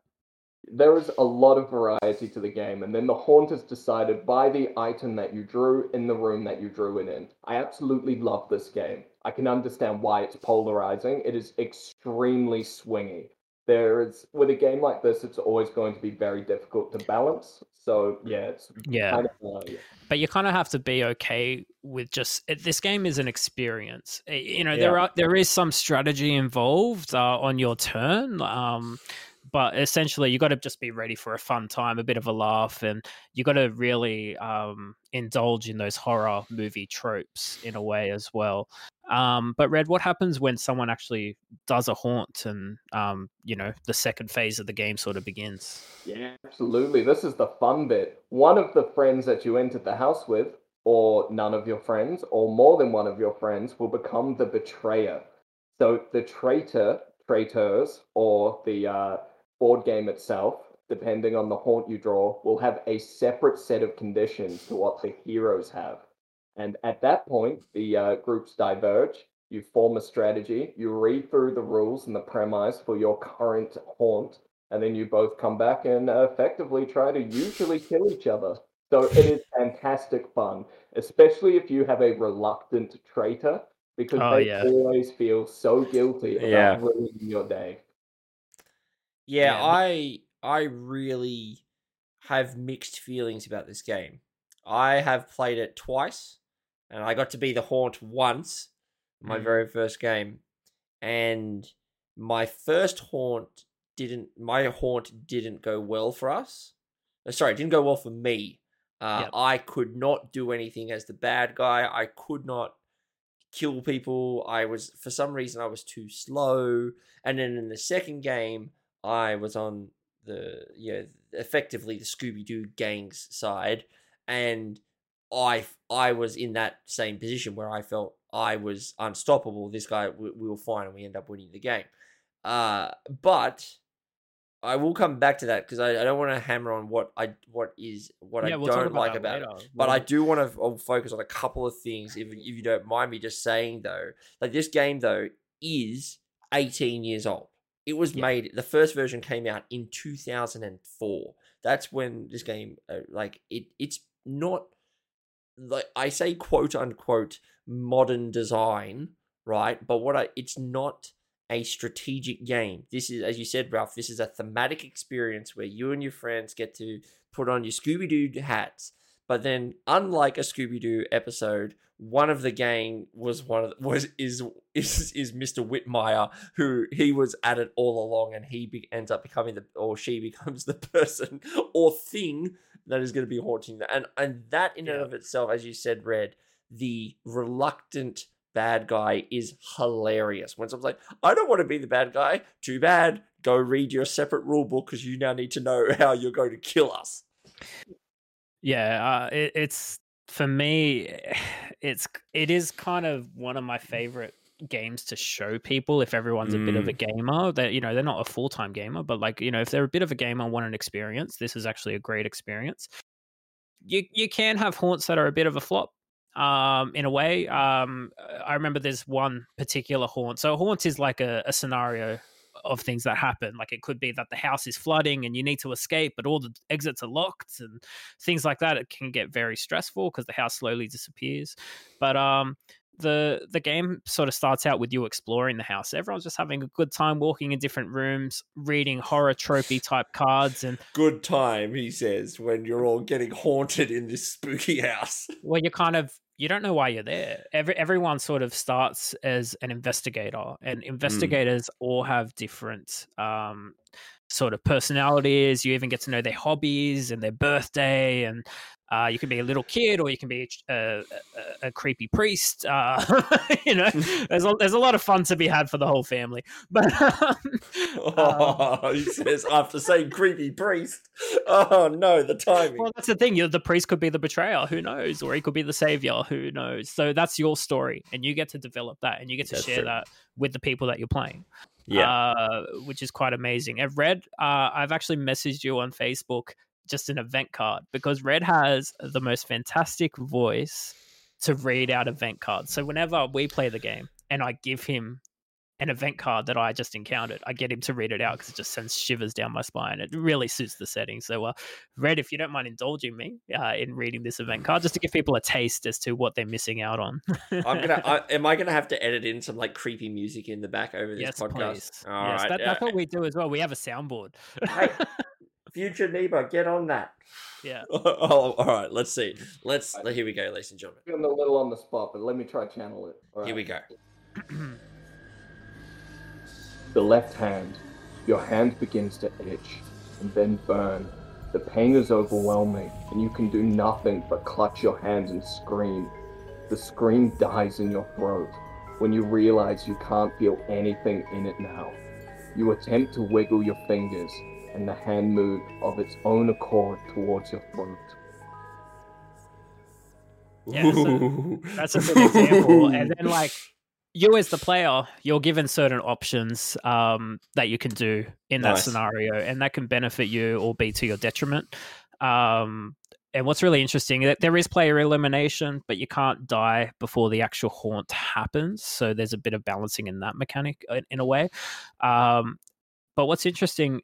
There is a lot of variety to the game, and then the haunt is decided by the item that you drew in the room that you drew it in. I absolutely love this game. I can understand why it's polarizing. It is extremely swingy. There is with a game like this, it's always going to be very difficult to balance. So yeah, it's Yeah. kind of uh, yeah. but you kind of have to be okay with just it, this game is an experience you know there are there is some strategy involved uh, on your turn um but essentially you got to just be ready for a fun time a bit of a laugh and you got to really um indulge in those horror movie tropes in a way as well um but red what happens when someone actually does a haunt and um you know the second phase of the game sort of begins Yeah, absolutely. This is the fun bit. One of the friends that you entered the house with, or none of your friends, or more than one of your friends, will become the betrayer. So the traitor, traitors, or the uh, board game itself, depending on the haunt you draw, will have a separate set of conditions to what the heroes have. And at that point, the uh, groups diverge. You form a strategy. You read through the rules and the premise for your current haunt, and then you both come back and uh, effectively try to usually kill each other. So it is fantastic fun, especially if you have a reluctant traitor, because Oh, they yeah. always feel so guilty about Yeah. ruining your day. Yeah, Yeah, I I really have mixed feelings about this game. I have played it twice, and I got to be the haunt once, my Mm. very first game, and my first haunt didn't. My haunt didn't go well for us. Uh, Sorry, it didn't go well for me. Uh, Yep. I could not do anything as the bad guy. I could not kill people. I was for some reason I was too slow. And then in the second game, I was on the you know effectively the Scooby Doo gang's side, and I I was in that same position where I felt I was unstoppable. This guy we, we were fine, and we end up winning the game. Uh, but I will come back to that because I, I don't want to hammer on what I what is what yeah I we'll don't like about it. But I do want to focus on a couple of things, if if you don't mind me just saying though. Like this game though is 18 years old. It was Yeah. made. The first version came out in 2004. That's when this game, uh, like it, it's not like I say, quote unquote, modern design, right? But what I, it's not a strategic game. This is, as you said, Ralph. This is a thematic experience where you and your friends get to put on your Scooby Doo hats. But then, unlike a Scooby Doo episode, one of the gang was one of the, was is is is Mr. Whitmire, who he was at it all along, and he be, ends up becoming the or she becomes the person or thing that is going to be haunting that, and and that in and of itself, as you said, Red, the reluctant bad guy is hilarious. When someone's like, "I don't want to be the bad guy," too bad. Go read your separate rule book because you now need to know how you're going to kill us. Yeah, uh, it, it's for me. It's it is kind of one of my favorite games to show people if everyone's a bit of a gamer that you know they're not a full-time gamer but like you know if they're a bit of a gamer want an experience this is actually a great experience you you can have haunts that are a bit of a flop um in a way um i remember there's one particular haunt so a haunt is like a, a scenario of things that happen. Like it could be that the house is flooding and you need to escape but all the exits are locked and things like that it can get very stressful because the house slowly disappears. But um the the game sort of starts out with you exploring the house. Everyone's just having a good time walking in different rooms reading horror tropey type cards and Good time, he says, when you're all getting haunted in this spooky house. well you're kind of you don't know why you're there. Every everyone sort of starts as an investigator and investigators all have different um sort of personalities. You even get to know their hobbies and their birthday and uh, you can be a little kid or you can be a, a, a creepy priest uh, you know there's a, there's a lot of fun to be had for the whole family but um, Oh, he says after saying creepy priest. Oh no, the timing. Well, that's the thing. You the priest could be the betrayer. Who knows? Or he could be the savior. Who knows? So that's your story, and you get to develop that, and you get to That's share true. that with the people that you're playing. yeah. uh, which is quite amazing. And Red, uh, I've actually messaged you on Facebook just an event card because Red has the most fantastic voice to read out event cards. So whenever we play the game and I give him an event card that I just encountered, I get him to read it out because it just sends shivers down my spine. It really suits the setting. So, uh, Red, if you don't mind indulging me uh, in reading this event card, just to give people a taste as to what they're missing out on. I'm gonna. I, am I gonna have to edit in some like creepy music in the back over this yes, podcast? please. All yes, right, that, that's uh, what we do as well. We have a soundboard. Hey, future Neba, get on that. yeah. oh, all right. Let's see. Let's. Here we go, ladies and gentlemen. I'm a little on the spot, but let me try channel it. All Here right. we go. The left hand. Your hand begins to itch and then burn. The pain is overwhelming, and you can do nothing but clutch your hands and scream. The scream dies in your throat when you realize you can't feel anything in it now. You attempt to wiggle your fingers, and the hand moves of its own accord towards your throat. Yeah, so That's a good example. And then like you as the player, you're given certain options um, that you can do in that Nice. scenario, and that can benefit you or be to your detriment. Um, and what's really interesting that there is player elimination, but you can't die before the actual haunt happens. So there's a bit of balancing in that mechanic in, in a way. Um, but what's interesting,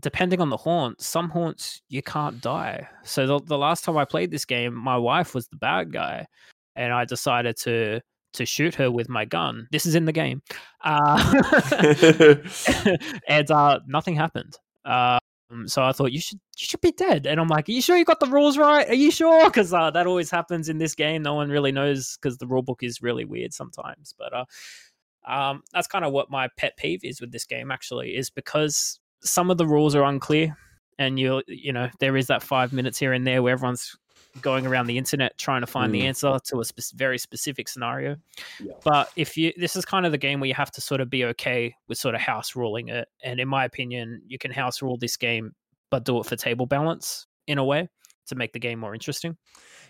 depending on the haunt, some haunts you can't die. So the, the last time I played this game, my wife was the bad guy, and I decided to to shoot her with my gun. This is in the game, uh, and uh, nothing happened. Um, so I thought you should you should be dead, and I'm like, are you sure you got the rules right? Are you sure? Because uh, that always happens in this game. No one really knows because the rule book is really weird sometimes. But uh, um, that's kind of what my pet peeve is with this game. Actually, is because some of the rules are unclear, and you you know there is that five minutes here and there where everyone's going around the internet trying to find the Mm. answer to a spec- very specific scenario. Yeah. But if you, this is kind of the game where you have to sort of be okay with sort of house ruling it. And in my opinion, you can house rule this game, but do it for table balance in a way to make the game more interesting.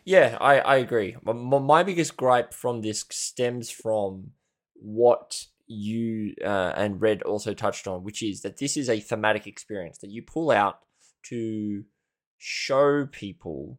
Yeah, I, I agree. My my biggest gripe from this stems from what you uh, and Red also touched on, which is that this is a thematic experience that you pull out to show people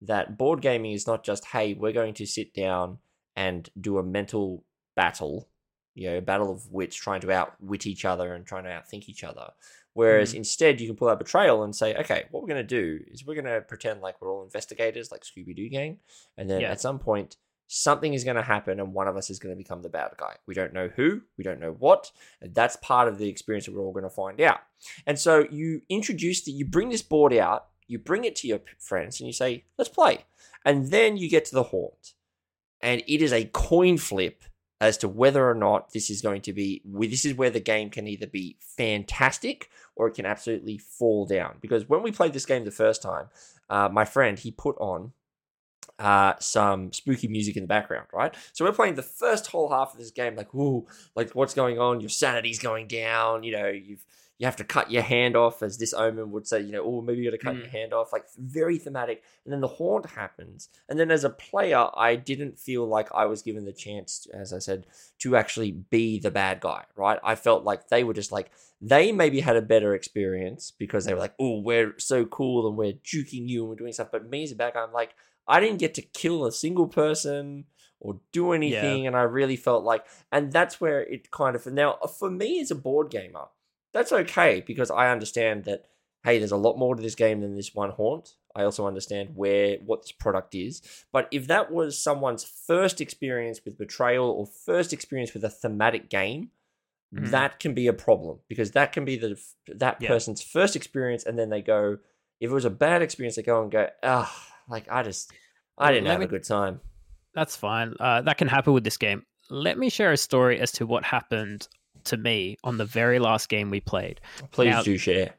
that board gaming is not just, hey, we're going to sit down and do a mental battle you know, a battle of wits, trying to outwit each other and trying to outthink each other. Whereas Mm. instead, you can pull out betrayal and say, okay, what we're going to do is we're going to pretend like we're all investigators, like Scooby Doo gang, and then Yeah. at some point, something is going to happen, and one of us is going to become the bad guy. We don't know who, we don't know what, and that's part of the experience that we're all going to find out. And so you introduce the, you bring this board out, you bring it to your friends, and you say, let's play, and then you get to the haunt, and it is a coin flip as to whether or not this is going to be this is where the game can either be fantastic or it can absolutely fall down because when we played this game the first time uh, my friend he put on uh, some spooky music in the background, right? So we're playing the first whole half of this game, like, ooh, like what's going on? Your sanity's going down. You know, you've you have to cut your hand off, as this omen would say. You know, oh, maybe you got to cut your hand off. Like very thematic. And then the haunt happens, and then as a player, I didn't feel like I was given the chance, as I said, to actually be the bad guy, right? I felt like they were just like they maybe had a better experience because they were like, oh, we're so cool and we're juking you and we're doing stuff. But me as a bad guy, I'm like, I didn't get to kill a single person or do anything. And I really felt like, and that's where it kind of, now for me as a board gamer, that's okay because I understand that, hey, there's a lot more to this game than this one haunt. I also understand where, what this product is. But if that was someone's first experience with betrayal or first experience with a thematic game, Mhm. that can be a problem because that can be the that Yeah. person's first experience, and then they go. If it was a bad experience, they go and go, ah, like I just, I didn't let have me- a good time. That's fine. Uh, that can happen with this game. Let me share a story as to what happened to me on the very last game we played. Please Now- do share.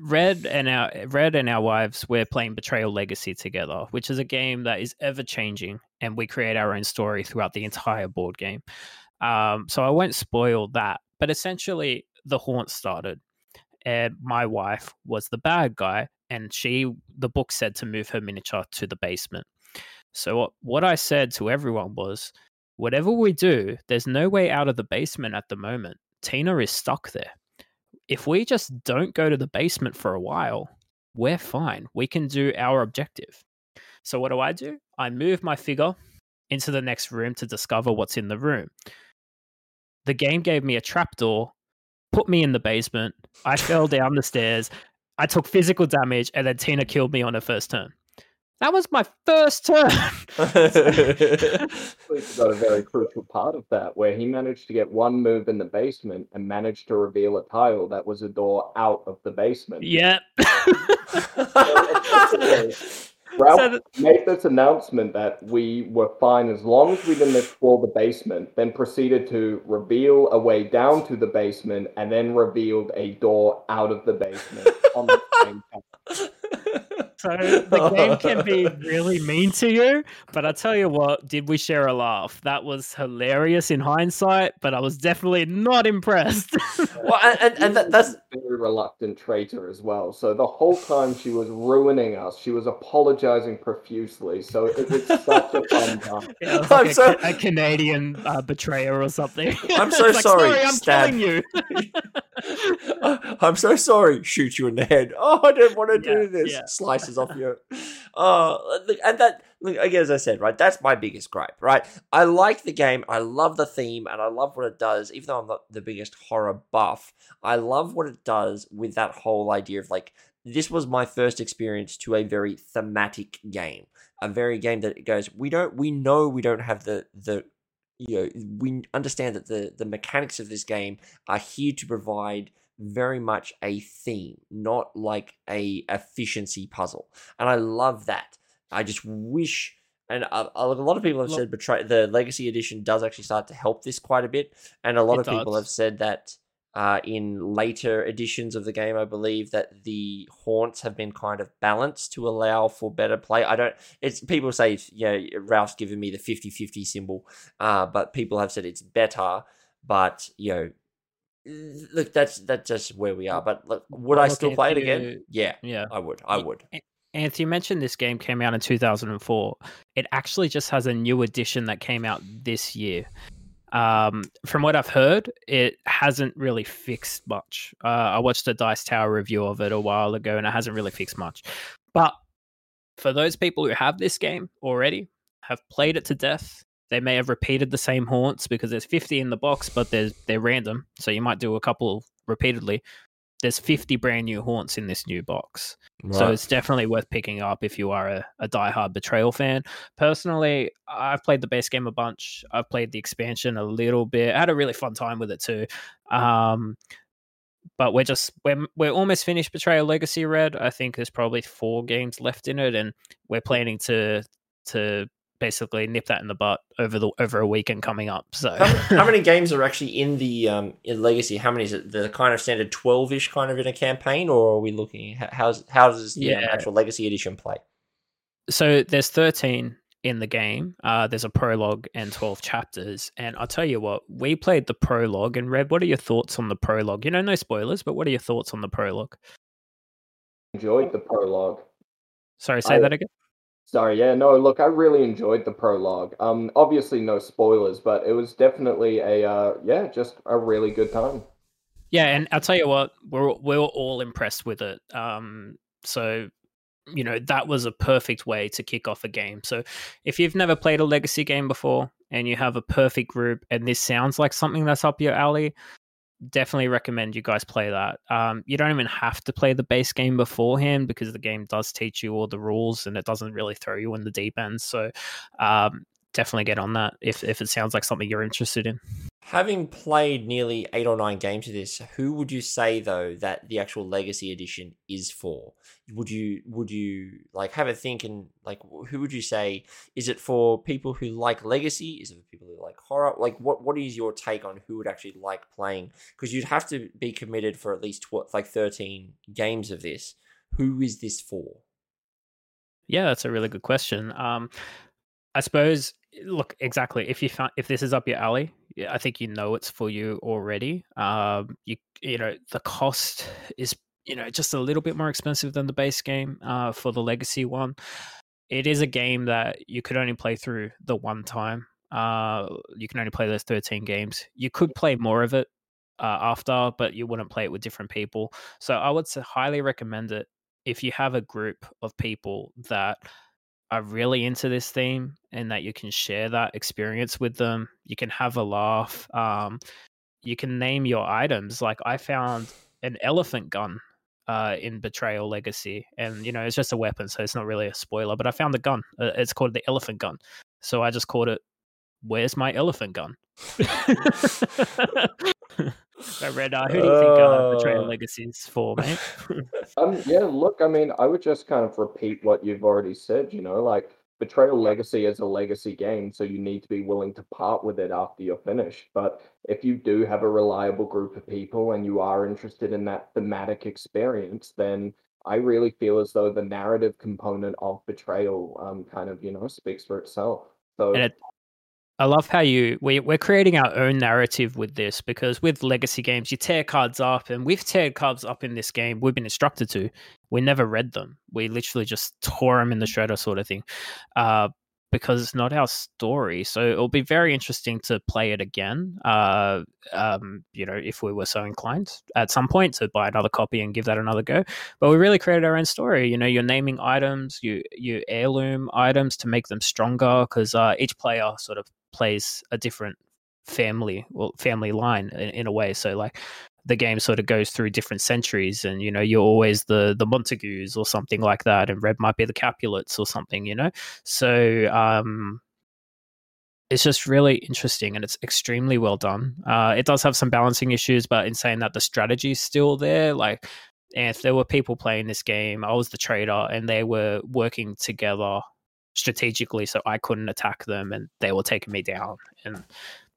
Red and our Red and our wives we're playing Betrayal Legacy together, which is a game that is ever changing, and we create our own story throughout the entire board game. Um, so I won't spoil that, but essentially the haunt started, and my wife was the bad guy, and she the book said to move her miniature to the basement. So what what I said to everyone was, whatever we do, there's no way out of the basement at the moment. Tina is stuck there if we just don't go to the basement for a while, we're fine. We can do our objective. So, what do I do? I move my figure into the next room to discover what's in the room. The game gave me a trapdoor, put me in the basement. I fell down the stairs. I took physical damage, and then Tina killed me on her first turn. That was my first turn. We got a very crucial part of that where he managed to get one move in the basement and managed to reveal a tile that was a door out of the basement. yeah. Ralph So made this announcement that we were fine as long as we didn't explore the basement, then proceeded to reveal a way down to the basement and then revealed a door out of the basement on the same time. So the game can be really mean to you, but I tell you what, did we share a laugh? That was hilarious in hindsight, but I was definitely not impressed. well, and, and, and that, that's very reluctant traitor as well. So the whole time she was ruining us, she was apologizing profusely. So it was such a fun time. Yeah, it was I'm a, so- a Canadian uh, betrayer or something. I'm so It's like, sorry, I'm stab." killing you. I'm so sorry. Shoot you in the head. Oh, I don't want to Yeah, do this. yeah. Slices off your. Oh, and that. Look, again, as I said, right. That's my biggest gripe. Right. I like the game. I love the theme, and I love what it does. Even though I'm not the biggest horror buff, I love what it does with that whole idea of like this was my first experience to a very thematic game. A very game that goes. We don't. We know we don't have the the. You know, we understand that the the mechanics of this game are here to provide very much a theme, not like a efficiency puzzle. And I love that. I just wish, and a, a lot of people have said, Betrayal Legacy Edition does actually start to help this quite a bit. And a lot It of people have said that uh, in later editions of the game, I believe that the haunts have been kind of balanced to allow for better play. I don't, it's people say, you know, Ralph's given me the 50 50 symbol, uh, but people have said it's better. But, you know, look, that's that's just where we are. But look, would Well, I still play it you- again? Yeah, yeah. I would. I would. Anthony, mentioned this game came out in 2004. It actually just has a new edition that came out this year. Um, from what I've heard, it hasn't really fixed much. Uh, I watched a Dice Tower review of it a while ago, and it hasn't really fixed much. But for those people who have this game already, have played it to death, they may have repeated the same haunts because there's 50 in the box, but there's they're random, so you might do a couple repeatedly. There's 50 brand new haunts in this new box. So it's definitely worth picking up if you are a, a diehard Betrayal fan. Personally, I've played the base game a bunch. I've played the expansion a little bit. I had a really fun time with it too. Um, but we're just we're we're almost finished Betrayal Legacy Red. I think there's probably four games left in it, and we're planning to to basically nip that in the butt over the over a weekend coming up. So how, how, many games are actually in the um in Legacy? How many is it? The kind of standard twelve ish kind of in a campaign, or are we looking? How's how does the yeah. actual Legacy edition play? So there's thirteen in the game. Uh, there's a prologue and 12 chapters. And I'll tell you what, we played the prologue. And Red, what are your thoughts on the prologue? You know, no spoilers, but what are your thoughts on the prologue? Enjoyed the prologue. Sorry, say I, that again. Sorry, yeah, no, look, I really enjoyed the prologue. Um, obviously no spoilers, but it was definitely a, uh, yeah, just a really good time. Yeah, and I'll tell you what, we're we're all impressed with it. Um, so you know that was a perfect way to kick off a game so if you've never played a legacy game before and you have a perfect group and this sounds like something that's up your alley definitely recommend you guys play that. Um, you don't even have to play the base game beforehand because the game does teach you all the rules and it doesn't really throw you in the deep end. So um, definitely get on that if, if it sounds like something you're interested in Having played nearly eight or nine games of this, who would you say though that the actual Legacy Edition is for? Would you would you like have a think and like who would you say is it for people who like Legacy? Is it for people who like horror? Like what what is your take on who would actually like playing? Because you'd have to be committed for at least tw- like thirteen games of this. Who is this for? Yeah, that's a really good question. Um, I suppose look exactly if you if this is up your alley i think you know it's for you already. Um you you know the cost is you know just a little bit more expensive than the base game uh for the legacy one. It is a game that you could only play through the one time. Uh you can only play those 13 games. You could play more of it uh, after but you wouldn't play it with different people. So i would highly recommend it if you have a group of people that are really into this theme and that you can share that experience with them. You can have a laugh. Um, you can name your items. Like I found an elephant gun uh, in Betrayal Legacy, and you know it's just a weapon, so it's not really a spoiler. But I found the gun. Uh, it's called the elephant gun, so I just called it. Where's my elephant gun? Red Eye, who do you think uh, Betrayal uh. Legacy is for, mate? um, yeah, look, I mean, I would just kind of repeat what you've already said. You know, like Betrayal Legacy is a legacy game, so you need to be willing to part with it after you're finished. But if you do have a reliable group of people and you are interested in that thematic experience, then I really feel as though the narrative component of Betrayal um, kind of, you know, speaks for itself. So and it, I love how you we we're creating our own narrative with this because with legacy games you tear cards up and we've teared cards up in this game we've been instructed to. We never read them. We literally just tore them in the shredder sort of thing uh, because it's not our story. So it'll be very interesting to play it again uh, um, you know if we were so inclined at some point to buy another copy and give that another go. But we really created our own story you know you're naming items you you heirloom items to make them stronger because uh, each player sort of plays a different family well family line in, in, a way. So like the game sort of goes through different centuries and you know you're always the the montagues or something like that and red might be the capulets or something you know? So um it's just really interesting and it's extremely well done. Uh it does have some balancing issues but in saying that the strategy is still there like if there were people playing this game i was the trader and they were working together strategically so I couldn't attack them and they were taking me down and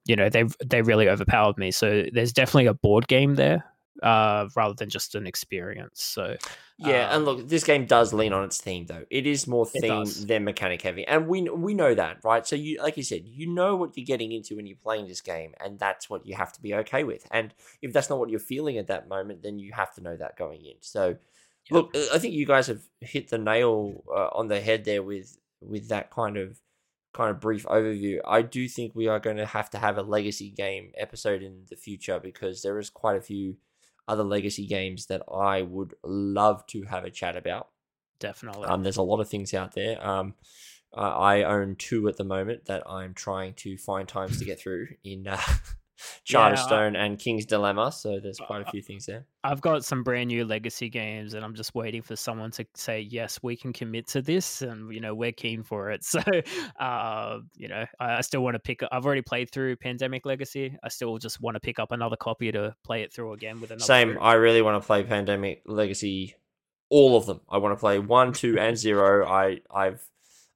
you know they they really overpowered me. So there's definitely a board game there uh, rather than just an experience so yeah um, and look this game does lean on its theme though. It is more theme than mechanic heavy and we we know that right? So you like you said you know what you're getting into when you're playing this game and that's what you have to be okay with and if that's not what you're feeling at that moment then you have to know that going in. So Look, I think you guys have hit the nail uh, on the head there with with that kind of kind of brief overview, I do think we are going to have to have a legacy game episode in the future because there is quite a few other legacy games that I would love to have a chat about. Definitely. Um, there's a lot of things out there. Um, I own two at the moment that I'm trying to find times to get through in uh, Charterstone and King's Dilemma. So there's quite a few things there. I've got some brand new legacy games, and I'm just waiting for someone to say yes, we can commit to this, and you know we're keen for it. So, uh, you know, I, I still want to pick. I've already played through Pandemic Legacy. I still just want to pick up another copy to play it through again with another. Same. group. I really want to play Pandemic Legacy, all of them. I want to play one, two, and zero. I I've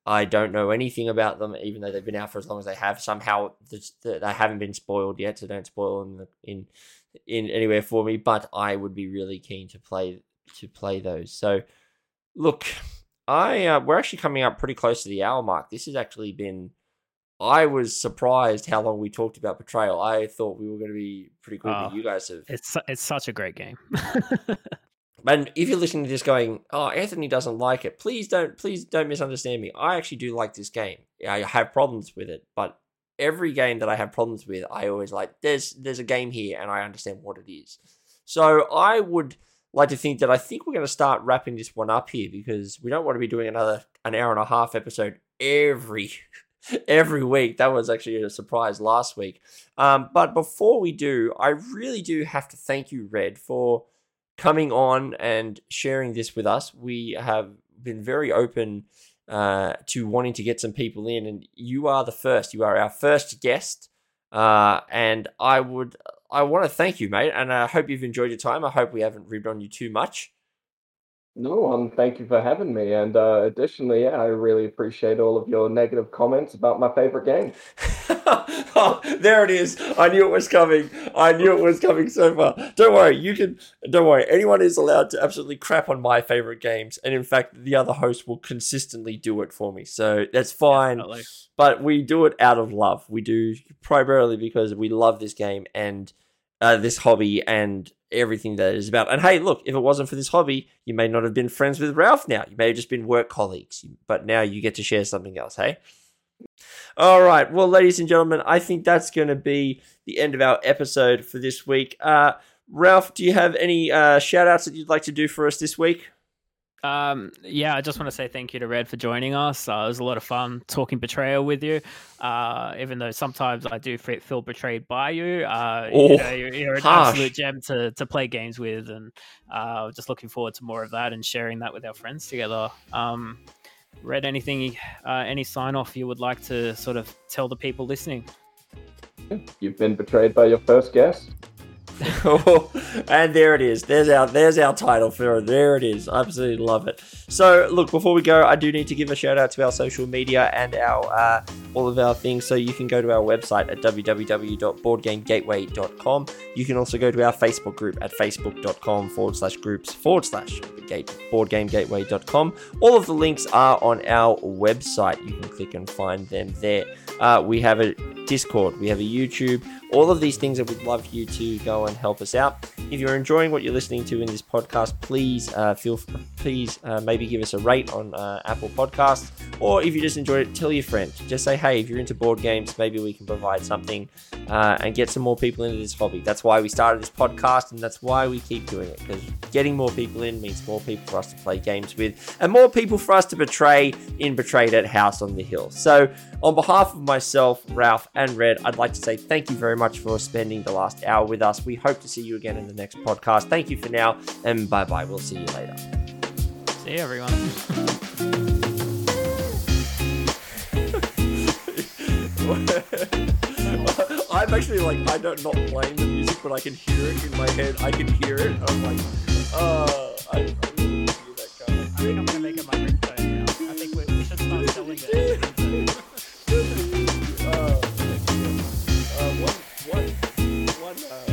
I don't know anything about them, even though they've been out for as long as they have. Somehow th- th- they haven't been spoiled yet, so don't spoil them in, in anywhere for me. But I would be really keen to play to play those. So, look, I uh, we're actually coming up pretty close to the hour mark. This has actually been. I was surprised how long we talked about Betrayal. I thought we were going to be pretty good, Oh, but you guys have It's it's such a great game. and if you're listening to this going, oh, Anthony doesn't like it, please don't, please don't misunderstand me. I actually do like this game. I have problems with it, but every game that I have problems with, I always like. There's there's a game here, and I understand what it is. So I would like to think that I think we're going to start wrapping this one up here because we don't want to be doing another an hour and a half episode every every week. That was actually a surprise last week. Um, but before we do, I really do have to thank you, Red, for coming on and sharing this with us. We have been very open uh, to wanting to get some people in, and you are the first. You are our first guest, uh, and I would I want to thank you, mate, and I hope you've enjoyed your time. I hope we haven't ribbed on you too much. No, um, thank you for having me. And uh, additionally, yeah, I really appreciate all of your negative comments about my favorite game. oh, there it is. I knew it was coming. I knew it was coming so far. Don't worry, you can. Don't worry. Anyone is allowed to absolutely crap on my favorite games, and in fact, the other host will consistently do it for me. So that's fine. Definitely. But we do it out of love. We do primarily because we love this game and uh, this hobby and everything that it is about. And hey, look, if it wasn't for this hobby, you may not have been friends with Ralph now. You may have just been work colleagues, but now you get to share something else, hey? All right. Well, ladies and gentlemen, I think that's going to be the end of our episode for this week. Uh, Ralph, do you have any uh, shout outs that you'd like to do for us this week? Um, yeah, I just want to say thank you to Red for joining us. Uh, it was a lot of fun talking betrayal with you. Uh, even though sometimes I do feel betrayed by you, uh, Oh, you know, you're, you're an harsh. absolute gem to, to play games with, and uh, just looking forward to more of that and sharing that with our friends together. Um, Red, anything, uh, any sign off you would like to sort of tell the people listening? You've been betrayed by your first guest. and there it is. There's our there's our title for it. There it is. I absolutely love it. So look, before we go, I do need to give a shout out to our social media and our uh, all of our things. So you can go to our website at www.boardgamegateway.com. You can also go to our Facebook group at facebook.com forward slash groups forward slash gate boardgamegateway.com. All of the links are on our website. You can click and find them there. Uh, we have a Discord, we have a YouTube, all of these things that we'd love you to go and help us out. If you're enjoying what you're listening to in this podcast, please uh, feel please uh, maybe give us a rate on uh, Apple Podcasts, or if you just enjoyed it, tell your friend. Just say, hey, if you're into board games, maybe we can provide something uh, and get some more people into this hobby. That's why we started this podcast, and that's why we keep doing it because getting more people in means more people for us to play games with, and more people for us to betray in Betrayed at House on the Hill. So, on behalf of myself, Ralph, and Red, I'd like to say thank you very much for spending the last hour with us. We hope to see you again in the next podcast. Thank you for now, and bye bye. We'll see you later. See you, everyone. I'm actually like, I don't not playing the music, but I can hear it in my head. I can hear it. I'm like, uh, I, I really hear that guy. I think I'm gonna make it my ringtone now. I think we, we should start selling it. one. Uh,